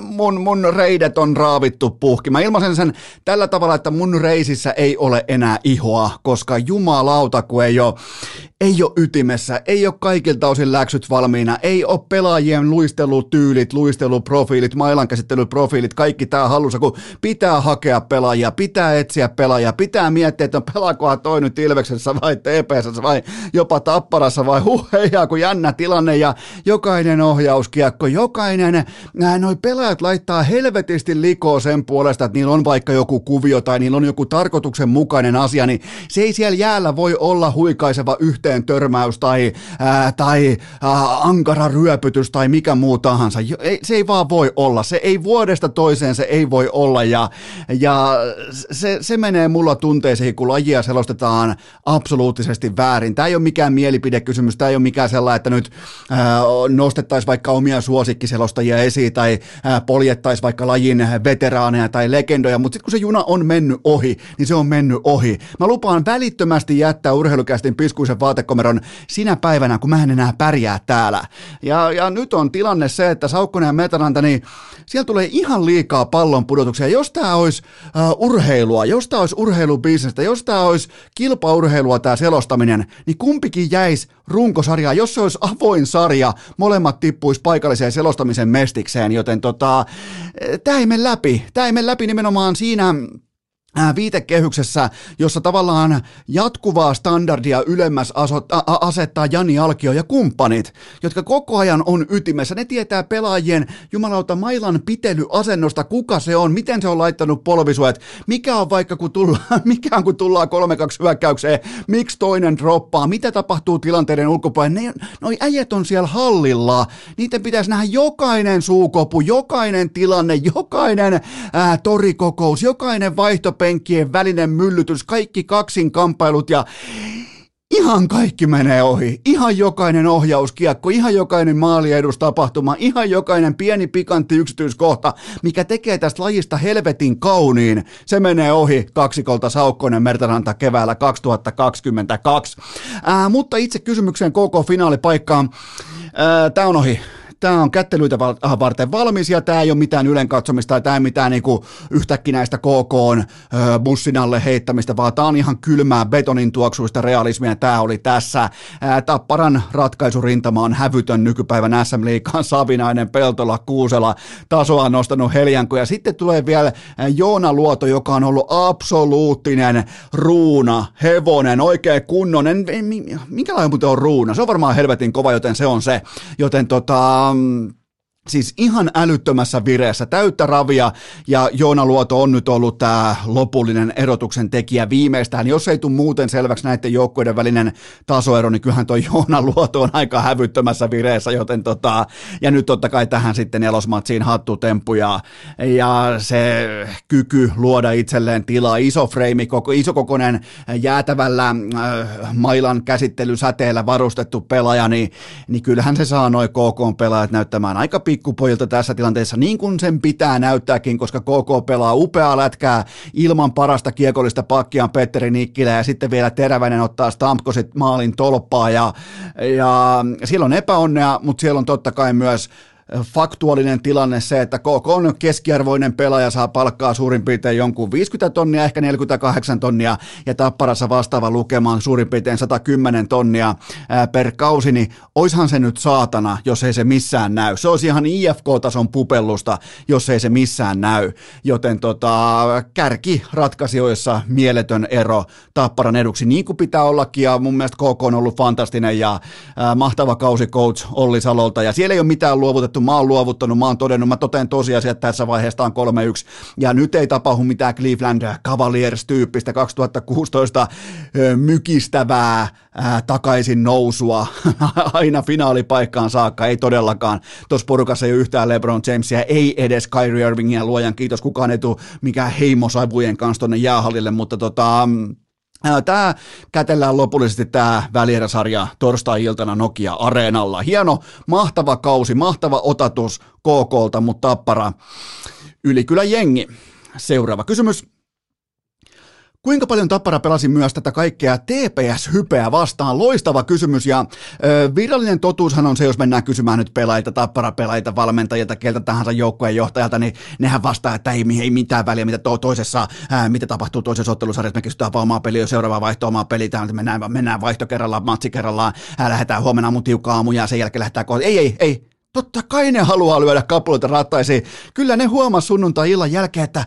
[SPEAKER 1] mun, mun reidet on raavittu puhki. Mä ilmaisen sen tällä tavalla, että mun reisissä ei ole enää ihoa, koska jumalauta, kun ei ole, ei ole ytimessä, ei ole kaikilta osin läksyt valmiina, ei ole pelaajien luistelutyylit, luisteluprofiilit, mailankäsittelyprofiilit, kaikki tää hallussa, kun pitää hakea pelaajia, pitää etsiä pelaajia, pitää miettiä, että pelaakohan toi nyt Ilveksessä vai TPS vai jopa Tapparassa vai huh, kun jännä tilanne ja jokainen ohjauskiekko, jokainen, nää noi pelaajat laittaa helvetisti likoa sen puolesta, että niillä on vaikka joku kuvio tai niillä on joku tarkoituksenmukainen asia, niin se ei siellä jäällä voi olla huikaiseva yhteen törmäys tai, ää, tai ää, ankara ryöpytys tai mikä muu tahansa. Ei, se ei vaan voi olla. Se ei vuodesta toiseen se ei voi olla ja, ja se, se menee mulla tunteisiin, kun lajia selostetaan absoluuttisesti väärin. Tämä ei ole mikään mielipidekysymys, tämä ei ole mikään sellainen, että nyt nostettaisiin vaikka omia suosikkiselostajia esiin tai ää, poljettaisiin vaikka lajin veteraaneja tai legendoja, mutta sitten kun se juna on mennyt ohi, niin se on mennyt ohi. Mä lupaan välittömästi jättää urheilukästin piskuisen vaatekomeron sinä päivänä, kun mä en enää pärjää täällä. Ja, ja nyt on tilanne se, että Saukkonen ja Metaranta, niin siellä tulee ihan liikaa pallon pudotuksia. Jos tämä olisi uh, urheilua, jos tämä olisi urheilubisnestä, jos tämä olisi kilpaurheilua tämä selostaminen, niin kumpikin jäisi runkosarjaa. Jos se olisi avoin sarja, molemmat tippuisi paikalliseen selostamisen mestikseen, joten tota, tämä ei mene läpi. Tämä ei mene läpi nimenomaan siinä viitekehyksessä, jossa tavallaan jatkuvaa standardia ylemmäs asettaa Jani Alkio ja kumppanit, jotka koko ajan on ytimessä. Ne tietää pelaajien jumalauta mailan pitelyasennosta, kuka se on, miten se on laittanut polvisuet, mikä on vaikka kun tullaan, [laughs] mikä on kun tullaan 3-2 hyökkäykseen, miksi toinen droppaa, mitä tapahtuu tilanteiden ulkopuolella. Ne, noi äijät on siellä hallilla, niiden pitäisi nähdä jokainen suukopu, jokainen tilanne, jokainen ää, torikokous, jokainen vaihto penkkien välinen myllytys, kaikki kaksin kamppailut ja Ihan kaikki menee ohi. Ihan jokainen ohjauskiekko, ihan jokainen maaliedustapahtuma, ihan jokainen pieni pikantti yksityiskohta, mikä tekee tästä lajista helvetin kauniin, se menee ohi kaksikolta Saukkonen Mertaranta keväällä 2022. Ää, mutta itse kysymykseen koko finaalipaikkaan. Tämä on ohi tämä on kättelyitä äh, varten valmis ja tämä ei ole mitään ylen katsomista tai tämä ei mitään niinku yhtäkkinäistä KK bussin alle heittämistä, vaan tämä on ihan kylmää betonin tuoksuista realismia. Tämä oli tässä. Tapparan ratkaisurintama on hävytön nykypäivän SM Liikaan Savinainen, Peltola, Kuusela, tasoa nostanut Heljanko ja sitten tulee vielä Joona Luoto, joka on ollut absoluuttinen ruuna, hevonen, oikein kunnonen. Minkälainen muuten on ruuna? Se on varmaan helvetin kova, joten se on se. Joten tota, um, Siis ihan älyttömässä vireessä, täyttä ravia ja Joona Luoto on nyt ollut tämä lopullinen erotuksen tekijä viimeistään. Jos ei tule muuten selväksi näiden joukkueiden välinen tasoero, niin kyllähän tuo Joona Luoto on aika hävyttömässä vireessä, joten tota, ja nyt totta kai tähän sitten elosmatsiin hattutemppu ja, ja se kyky luoda itselleen tilaa, iso freimi, koko, isokokoinen jäätävällä äh, mailan käsittelysäteellä varustettu pelaaja, niin, niin kyllähän se saa noin KK-pelaajat näyttämään aika pikkupojilta tässä tilanteessa, niin kuin sen pitää näyttääkin, koska KK pelaa upeaa lätkää ilman parasta kiekollista pakkiaan Petteri Nikkilä ja sitten vielä Teräväinen ottaa Stamkosit maalin tolppaa ja, ja siellä on epäonnea, mutta siellä on totta kai myös faktuaalinen tilanne se, että KK on keskiarvoinen pelaaja, saa palkkaa suurin piirtein jonkun 50 tonnia, ehkä 48 tonnia, ja Tapparassa vastaava lukemaan suurin piirtein 110 tonnia per kausi, niin oishan se nyt saatana, jos ei se missään näy. Se olisi ihan IFK-tason pupellusta, jos ei se missään näy. Joten tota, kärki ratkaisijoissa mieletön ero Tapparan eduksi, niin kuin pitää ollakin, ja mun mielestä KK on ollut fantastinen ja mahtava kausi coach Olli Salolta, ja siellä ei ole mitään luovutettu mä oon luovuttanut, mä oon todennut, mä toteen tosiasiat tässä vaiheessa on 3-1, ja nyt ei tapahdu mitään Cleveland Cavaliers-tyyppistä 2016 mykistävää ää, takaisin nousua [laughs] aina finaalipaikkaan saakka, ei todellakaan. Tuossa porukassa ei ole yhtään LeBron Jamesia, ei edes Kyrie Irvingia, luojan kiitos, kukaan ei tule mikään heimosavujen kanssa tuonne jäähallille, mutta tota, Tämä kätellään lopullisesti tämä välieräsarja torstai-iltana Nokia-areenalla. Hieno, mahtava kausi, mahtava otatus KKlta, mutta tappara yli kyllä jengi. Seuraava kysymys. Kuinka paljon Tappara pelasi myös tätä kaikkea TPS-hypeä vastaan? Loistava kysymys ja ö, virallinen totuushan on se, jos mennään kysymään nyt pelaajia, Tappara-pelaajia, valmentajilta, keltä tahansa joukkueen johtajalta, niin nehän vastaa, että ei, ei mitään väliä, mitä to, toisessa, ää, mitä tapahtuu toisessa ottelusarjassa, me kysytään vaan omaa peliä, seuraava vaihto omaa peliä, mennään, mennään vaihto kerrallaan, matsi kerrallaan, ää, lähdetään huomenna aamu tiukka aamu ja sen jälkeen lähdetään kohta. Ei, ei, ei, Totta kai ne haluaa lyödä kapuloita rattaisiin. Kyllä ne huomaa sunnuntai-illan jälkeen, että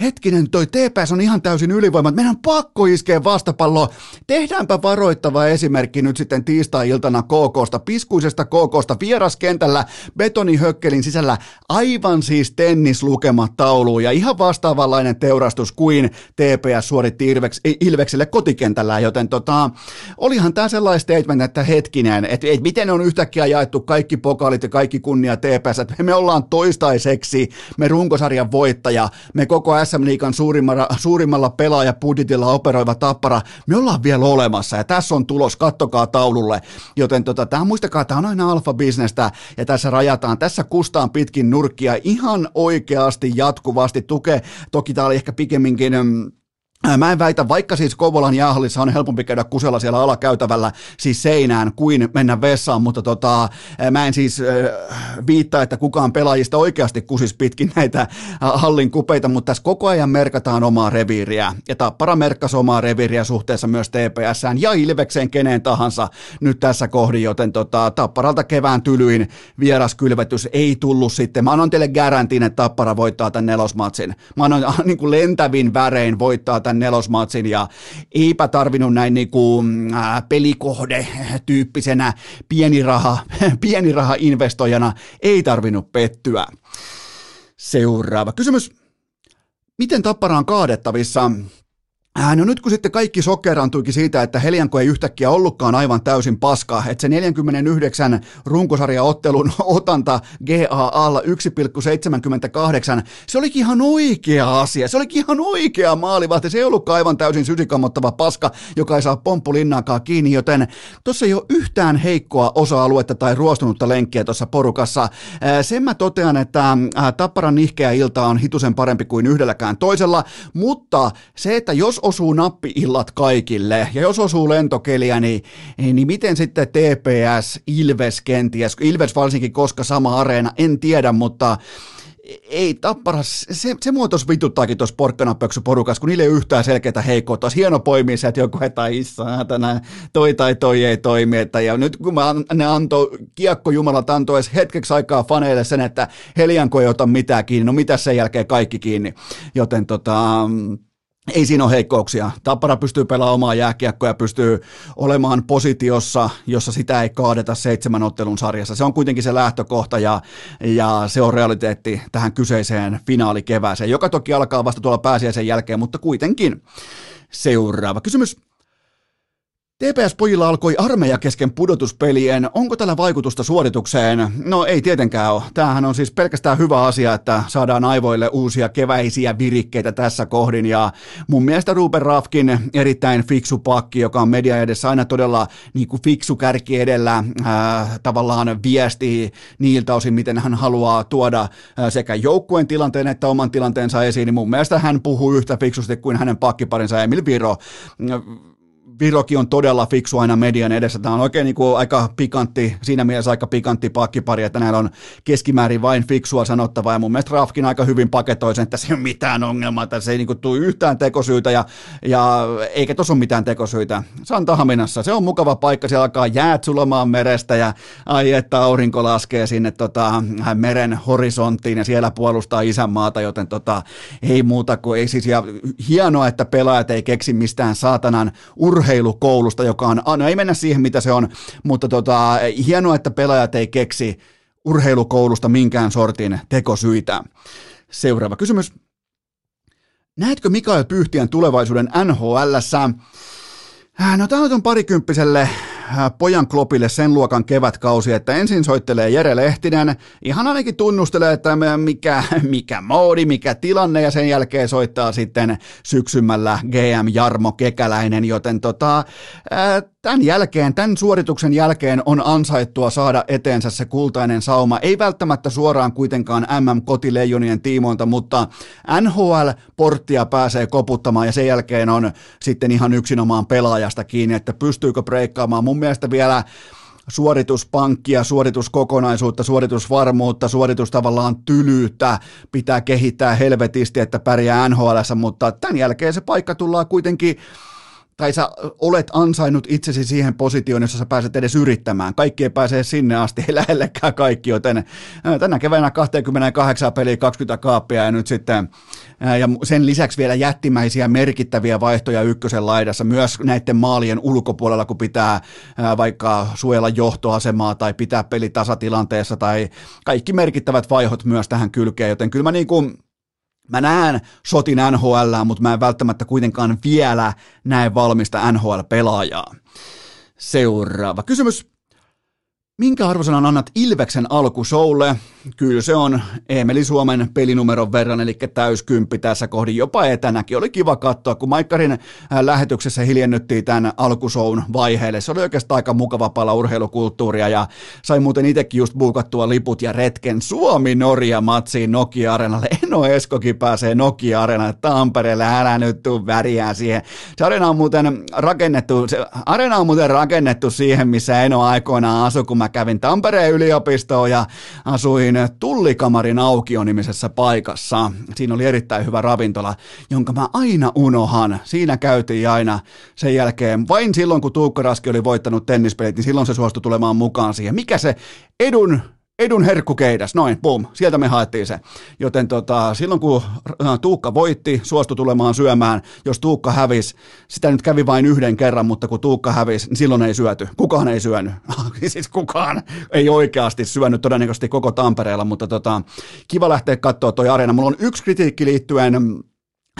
[SPEAKER 1] hetkinen, toi TPS on ihan täysin ylivoima, meidän on pakko iskeä vastapalloa. Tehdäänpä varoittava esimerkki nyt sitten tiistai-iltana KKsta, piskuisesta KKsta, vieraskentällä betonihökkelin sisällä aivan siis tennislukemat tauluun ja ihan vastaavanlainen teurastus kuin TPS suoritti Ilveks, Ilvekselle kotikentällä, joten tota, olihan tämä sellainen statement, että hetkinen, että et miten on yhtäkkiä jaettu kaikki pokalit ja kaikki kunnia TPS, että me ollaan toistaiseksi me runkosarjan voittaja, me koko SM Liikan suurimmalla, suurimmalla pelaajapudjetilla operoiva tappara, me ollaan vielä olemassa ja tässä on tulos, kattokaa taululle. Joten tota, tämä muistakaa, tämä on aina alfa-bisnestä ja tässä rajataan, tässä kustaan pitkin nurkkia ihan oikeasti jatkuvasti tukee. Toki tämä oli ehkä pikemminkin mm, Mä en väitä, vaikka siis Kouvolan jäähallissa on helpompi käydä kusella siellä alakäytävällä, siis seinään, kuin mennä vessaan, mutta tota, mä en siis viittaa, että kukaan pelaajista oikeasti kusis pitkin näitä hallin kupeita, mutta tässä koko ajan merkataan omaa reviiriä, ja Tappara merkkasi omaa reviiriä suhteessa myös TPSään ja Ilvekseen keneen tahansa nyt tässä kohdin, joten tota, Tapparalta kevään tylyin vieraskylvetys ei tullut sitten. Mä annan teille garantiin, että Tappara voittaa tämän nelosmatsin. Mä annan [laughs] niin kuin lentävin värein voittaa tämän nelosmatsin ja eipä tarvinnut näin niin kuin, äh, pelikohde tyyppisenä pieniraha, [laughs] pieniraha investoijana ei tarvinnut pettyä. Seuraava kysymys. Miten Tappara on kaadettavissa? Äh, no nyt kun sitten kaikki sokerantuikin siitä, että Helianko ei yhtäkkiä ollutkaan aivan täysin paska, että se 49 runkosarjaottelun [laughs] otanta GAAlla 1,78, se olikin ihan oikea asia, se olikin ihan oikea maalivahti, se ei ollutkaan aivan täysin sysikammottava paska, joka ei saa pomppulinnaakaan kiinni, joten tuossa ei ole yhtään heikkoa osa-aluetta tai ruostunutta lenkkiä tuossa porukassa. Äh, sen mä totean, että äh, Tapparan nihkeä ilta on hitusen parempi kuin yhdelläkään toisella, mutta se, että jos osuu nappiillat kaikille, ja jos osuu lentokeliä, niin, niin miten sitten TPS, Ilves kenties, Ilves varsinkin koska sama areena, en tiedä, mutta ei tappara, se, se mua tuossa vituttaakin tuossa porkkanapöksy porukassa, kun niille ei yhtään selkeää heikkoa. Olisi hieno poimia se, että joku että issaa tänään toi tai toi ei toimi. Että, ja nyt kun mä, ne antoi, kiekko Jumalat antoi edes hetkeksi aikaa faneille sen, että Helianko ei ota mitään kiinni, no mitä sen jälkeen kaikki kiinni. Joten tota, ei siinä ole heikkouksia. Tappara pystyy pelaamaan omaa jääkiekkoa ja pystyy olemaan positiossa, jossa sitä ei kaadeta seitsemän ottelun sarjassa. Se on kuitenkin se lähtökohta ja, ja se on realiteetti tähän kyseiseen finaalikevääseen, joka toki alkaa vasta tuolla pääsiäisen jälkeen, mutta kuitenkin. Seuraava kysymys. TPS-pojilla alkoi armeija kesken pudotuspelien. Onko tällä vaikutusta suoritukseen? No ei tietenkään ole. Tämähän on siis pelkästään hyvä asia, että saadaan aivoille uusia keväisiä virikkeitä tässä kohdin. Ja mun mielestä Ruben Rafkin erittäin fiksu pakki, joka on media edessä aina todella niin kuin fiksu kärki edellä, äh, tavallaan viesti niiltä osin, miten hän haluaa tuoda sekä joukkueen tilanteen että oman tilanteensa esiin. Niin mun mielestä hän puhuu yhtä fiksusti kuin hänen pakkiparinsa Emil Viro Viroki on todella fiksu aina median edessä. Tämä on oikein niin kuin aika pikantti, siinä mielessä aika pikantti pakkipari, että näillä on keskimäärin vain fiksua sanottavaa. Ja mun mielestä Rafkin aika hyvin paketoi sen, että se ei ole mitään ongelmaa, se ei niin kuin tule yhtään tekosyytä ja, ja eikä tuossa ole mitään tekosyitä. Santahaminassa, se on mukava paikka, siellä alkaa jäät sulamaan merestä ja ai että aurinko laskee sinne tota, meren horisonttiin ja siellä puolustaa isänmaata, joten tota, ei muuta kuin ei siis, ja hienoa, että pelaajat ei keksi mistään saatanan urheilua urheilukoulusta, joka on, no ei mennä siihen mitä se on, mutta tota, hienoa, että pelaajat ei keksi urheilukoulusta minkään sortin tekosyitä. Seuraava kysymys. Näetkö Mikael Pyhtiän tulevaisuuden NHLssä? Äh, no tämä on parikymppiselle pojan klopille sen luokan kevätkausi, että ensin soittelee Jere Lehtinen, ihan ainakin tunnustelee, että mikä, [laughs] mikä moodi, mikä tilanne, ja sen jälkeen soittaa sitten syksymällä GM Jarmo Kekäläinen, joten tota, äh, tämän jälkeen, tämän suorituksen jälkeen on ansaittua saada eteensä se kultainen sauma. Ei välttämättä suoraan kuitenkaan MM-kotileijonien tiimoilta, mutta NHL-porttia pääsee koputtamaan ja sen jälkeen on sitten ihan yksinomaan pelaajasta kiinni, että pystyykö breikkaamaan. Mun mielestä vielä suorituspankkia, suorituskokonaisuutta, suoritusvarmuutta, suoritus tavallaan tylyyttä pitää kehittää helvetisti, että pärjää NHL, mutta tämän jälkeen se paikka tullaan kuitenkin tai sä olet ansainnut itsesi siihen positioon, jossa sä pääset edes yrittämään. Kaikki ei pääse sinne asti, ei lähellekään kaikki, joten tänä keväänä 28 peliä, 20 kaappia ja nyt sitten ja sen lisäksi vielä jättimäisiä merkittäviä vaihtoja ykkösen laidassa, myös näiden maalien ulkopuolella, kun pitää vaikka suojella johtoasemaa tai pitää peli tasatilanteessa tai kaikki merkittävät vaihot myös tähän kylkeen, joten kyllä mä niin kuin Mä näen sotin NHL, mutta mä en välttämättä kuitenkaan vielä näe valmista NHL-pelaajaa. Seuraava kysymys. Minkä arvosanan annat Ilveksen alkusoulle? Kyllä se on Emeli Suomen pelinumeron verran, eli täyskymppi tässä kohdin jopa etänäkin. Oli kiva katsoa, kun Maikkarin äh, lähetyksessä hiljennyttiin tämän alkusoun vaiheelle. Se oli oikeastaan aika mukava pala urheilukulttuuria ja sai muuten itsekin just buukattua liput ja retken Suomi-Norja-matsiin Nokia-areenalle. Eno Eskokin pääsee Nokia-areenalle Tampereelle, älä nyt tuu väriään siihen. Se areena on muuten rakennettu, se areena on muuten rakennettu siihen, missä Eno aikoinaan asui, kun mä kävin Tampereen yliopistoon ja asuin Tullikamarin aukio-nimisessä paikassa. Siinä oli erittäin hyvä ravintola, jonka mä aina unohan. Siinä käytiin aina sen jälkeen, vain silloin kun Tuukka Raski oli voittanut tennispelit, niin silloin se suostui tulemaan mukaan siihen. Mikä se edun edun herkkukeidas, noin, pum, sieltä me haettiin se. Joten tota, silloin kun äh, Tuukka voitti, suostui tulemaan syömään, jos Tuukka hävisi, sitä nyt kävi vain yhden kerran, mutta kun Tuukka hävisi, niin silloin ei syöty. Kukaan ei syönyt. [laughs] siis kukaan ei oikeasti syönyt todennäköisesti koko Tampereella, mutta tota, kiva lähteä katsoa toi areena. Mulla on yksi kritiikki liittyen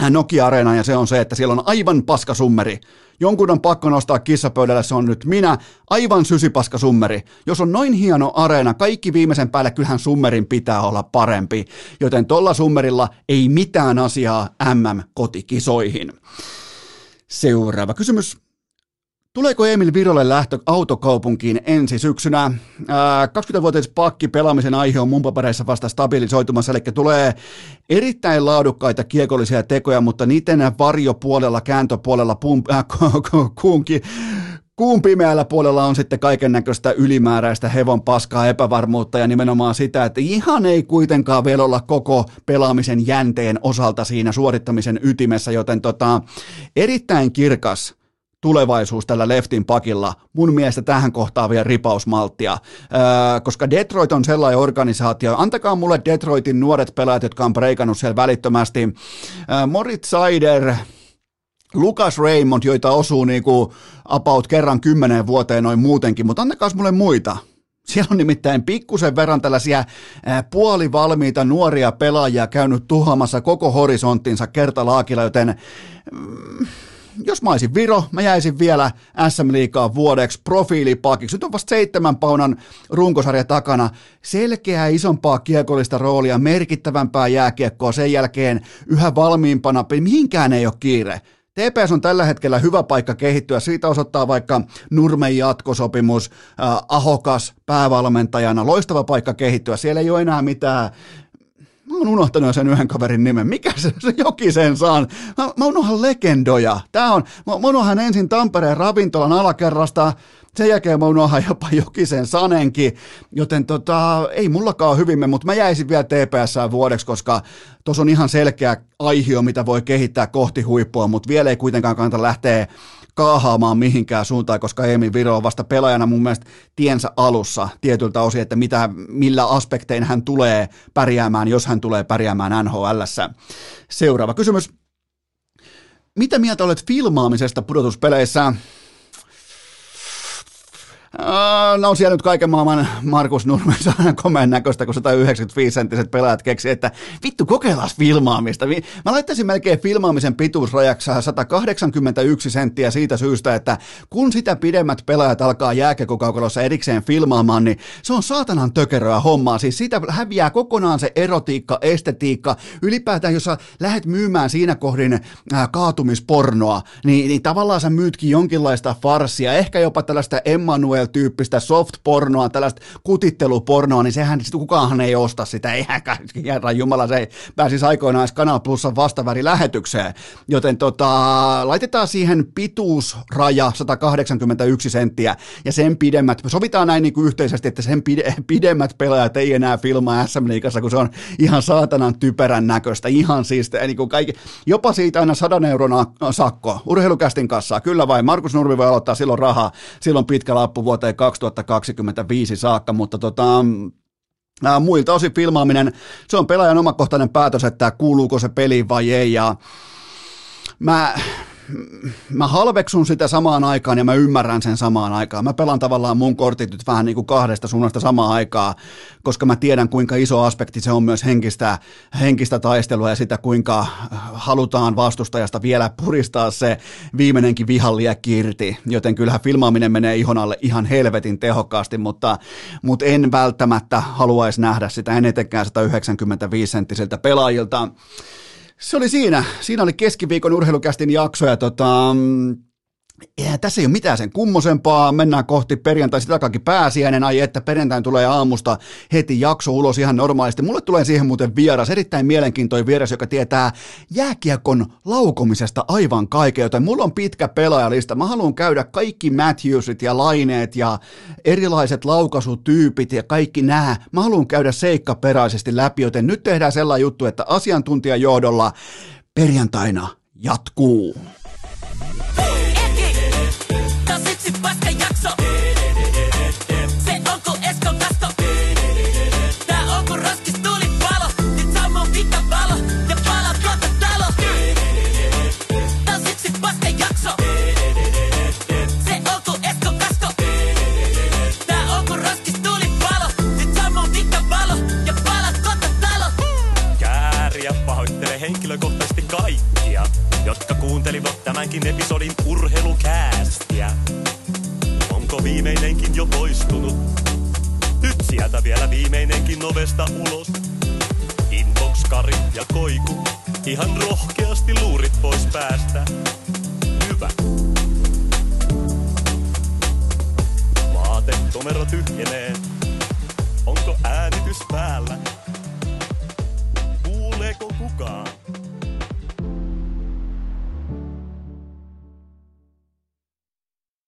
[SPEAKER 1] Nokia-areena ja se on se, että siellä on aivan paska summeri. Jonkun on pakko nostaa kissapöydälle, se on nyt minä, aivan sysipaska summeri. Jos on noin hieno areena, kaikki viimeisen päälle, kyllähän summerin pitää olla parempi. Joten tolla summerilla ei mitään asiaa MM-kotikisoihin. Seuraava kysymys. Tuleeko Emil Virolle lähtö autokaupunkiin ensi syksynä? 20-vuotias pakki pelaamisen aihe on mun papereissa vasta stabilisoitumassa, eli tulee erittäin laadukkaita kiekollisia tekoja, mutta niiden varjopuolella, kääntöpuolella, pum, äh, kuunkin, Kuun pimeällä puolella on sitten kaiken näköistä ylimääräistä hevon paskaa epävarmuutta ja nimenomaan sitä, että ihan ei kuitenkaan vielä olla koko pelaamisen jänteen osalta siinä suorittamisen ytimessä, joten tota, erittäin kirkas tulevaisuus tällä leftin pakilla. Mun mielestä tähän kohtaan vielä ripausmalttia, öö, koska Detroit on sellainen organisaatio. Antakaa mulle Detroitin nuoret pelaajat, jotka on breikannut siellä välittömästi. Öö, Moritz Seider, Lukas Raymond, joita osuu niinku about kerran kymmenen vuoteen noin muutenkin, mutta antakaa mulle muita. Siellä on nimittäin pikkusen verran tällaisia puolivalmiita nuoria pelaajia käynyt tuhoamassa koko horisonttinsa kertalaakilla, joten mm, jos mä olisin Viro, mä jäisin vielä SM Liikaa vuodeksi profiilipakiksi. Nyt on vasta seitsemän paunan runkosarja takana. Selkeää isompaa kiekollista roolia, merkittävämpää jääkiekkoa sen jälkeen yhä valmiimpana. Mihinkään ei ole kiire. TPS on tällä hetkellä hyvä paikka kehittyä. Siitä osoittaa vaikka Nurmen jatkosopimus, äh, Ahokas päävalmentajana. Loistava paikka kehittyä. Siellä ei ole enää mitään Mä oon unohtanut sen yhden kaverin nimen. Mikä se, se sen saan? Mä, mä unohan legendoja. Tää on, mä, mä unohan ensin Tampereen ravintolan alakerrasta, sen jälkeen mä unohan jopa Jokisen Sanenkin, joten tota, ei mullakaan hyvin mutta mä jäisin vielä TPS vuodeksi, koska tuossa on ihan selkeä aihio, mitä voi kehittää kohti huippua, mutta vielä ei kuitenkaan kannata lähteä kaahaamaan mihinkään suuntaan, koska Emil Viro on vasta pelaajana mun mielestä tiensä alussa tietyltä osin, että mitä, millä aspektein hän tulee pärjäämään, jos hän tulee pärjäämään NHLssä. Seuraava kysymys. Mitä mieltä olet filmaamisesta pudotuspeleissä? No siellä nyt kaiken maailman Markus Nurmen komeen näköistä, kun 195-senttiset pelaajat keksi, että vittu kokeillaan filmaamista. Mä laittaisin melkein filmaamisen pituusrajaksi 181 senttiä siitä syystä, että kun sitä pidemmät pelaajat alkaa jääkekokaukalossa erikseen filmaamaan, niin se on saatanan tökeröä hommaa. Siis siitä häviää kokonaan se erotiikka, estetiikka. Ylipäätään, jos sä lähdet myymään siinä kohdin kaatumispornoa, niin, niin tavallaan sä myytkin jonkinlaista farssia, ehkä jopa tällaista Emmanuel tyyppistä soft-pornoa, tällaista kutittelupornoa, niin sehän kukaanhan ei osta sitä, eihän herran jumala, se ei pääsisi aikoinaan Kanal Plusan vastaväri lähetykseen. Joten tota, laitetaan siihen pituusraja 181 senttiä ja sen pidemmät, sovitaan näin niin kuin yhteisesti, että sen pide, pidemmät pelaajat ei enää filmaa SM Liigassa, kun se on ihan saatanan typerän näköistä, ihan siis niin kuin kaikki, jopa siitä aina sadan euron sakko, urheilukästin kanssa, kyllä vai, Markus Nurmi voi aloittaa silloin rahaa, silloin pitkä lappu vuoteen 2025 saakka, mutta tota, muilta osin filmaaminen, se on pelaajan omakohtainen päätös, että kuuluuko se peli vai ei. Ja mä, mä halveksun sitä samaan aikaan ja mä ymmärrän sen samaan aikaan. Mä pelan tavallaan mun kortit nyt vähän niin kuin kahdesta suunnasta samaan aikaan, koska mä tiedän kuinka iso aspekti se on myös henkistä, henkistä taistelua ja sitä kuinka halutaan vastustajasta vielä puristaa se viimeinenkin vihalliäkki irti. Joten kyllähän filmaaminen menee ihon alle ihan helvetin tehokkaasti, mutta, mutta en välttämättä haluaisi nähdä sitä, en etenkään 195 senttisiltä pelaajilta. Se oli siinä. Siinä oli keskiviikon urheilukästin jakso ja tota, ja tässä ei ole mitään sen kummosempaa, mennään kohti perjantai, sitä kaikki pääsiäinen, ai että perjantain tulee aamusta heti jakso ulos ihan normaalisti. Mulle tulee siihen muuten vieras, erittäin mielenkiintoinen vieras, joka tietää jääkiekon laukomisesta aivan kaiken, joten mulla on pitkä pelaajalista. Mä haluan käydä kaikki Matthewsit ja Laineet ja erilaiset laukaisutyypit ja kaikki nämä. Mä haluan käydä seikkaperäisesti läpi, joten nyt tehdään sellainen juttu, että asiantuntijajohdolla perjantaina jatkuu.
[SPEAKER 2] kuuntelivat tämänkin episodin urheilukäästiä. Onko viimeinenkin jo poistunut? Nyt sieltä vielä viimeinenkin ovesta ulos. Inbox, Kari ja Koiku, ihan rohkeasti luurit pois päästä. Hyvä. Vaate komero tyhjenee. Onko äänitys päällä? Kuuleeko kukaan?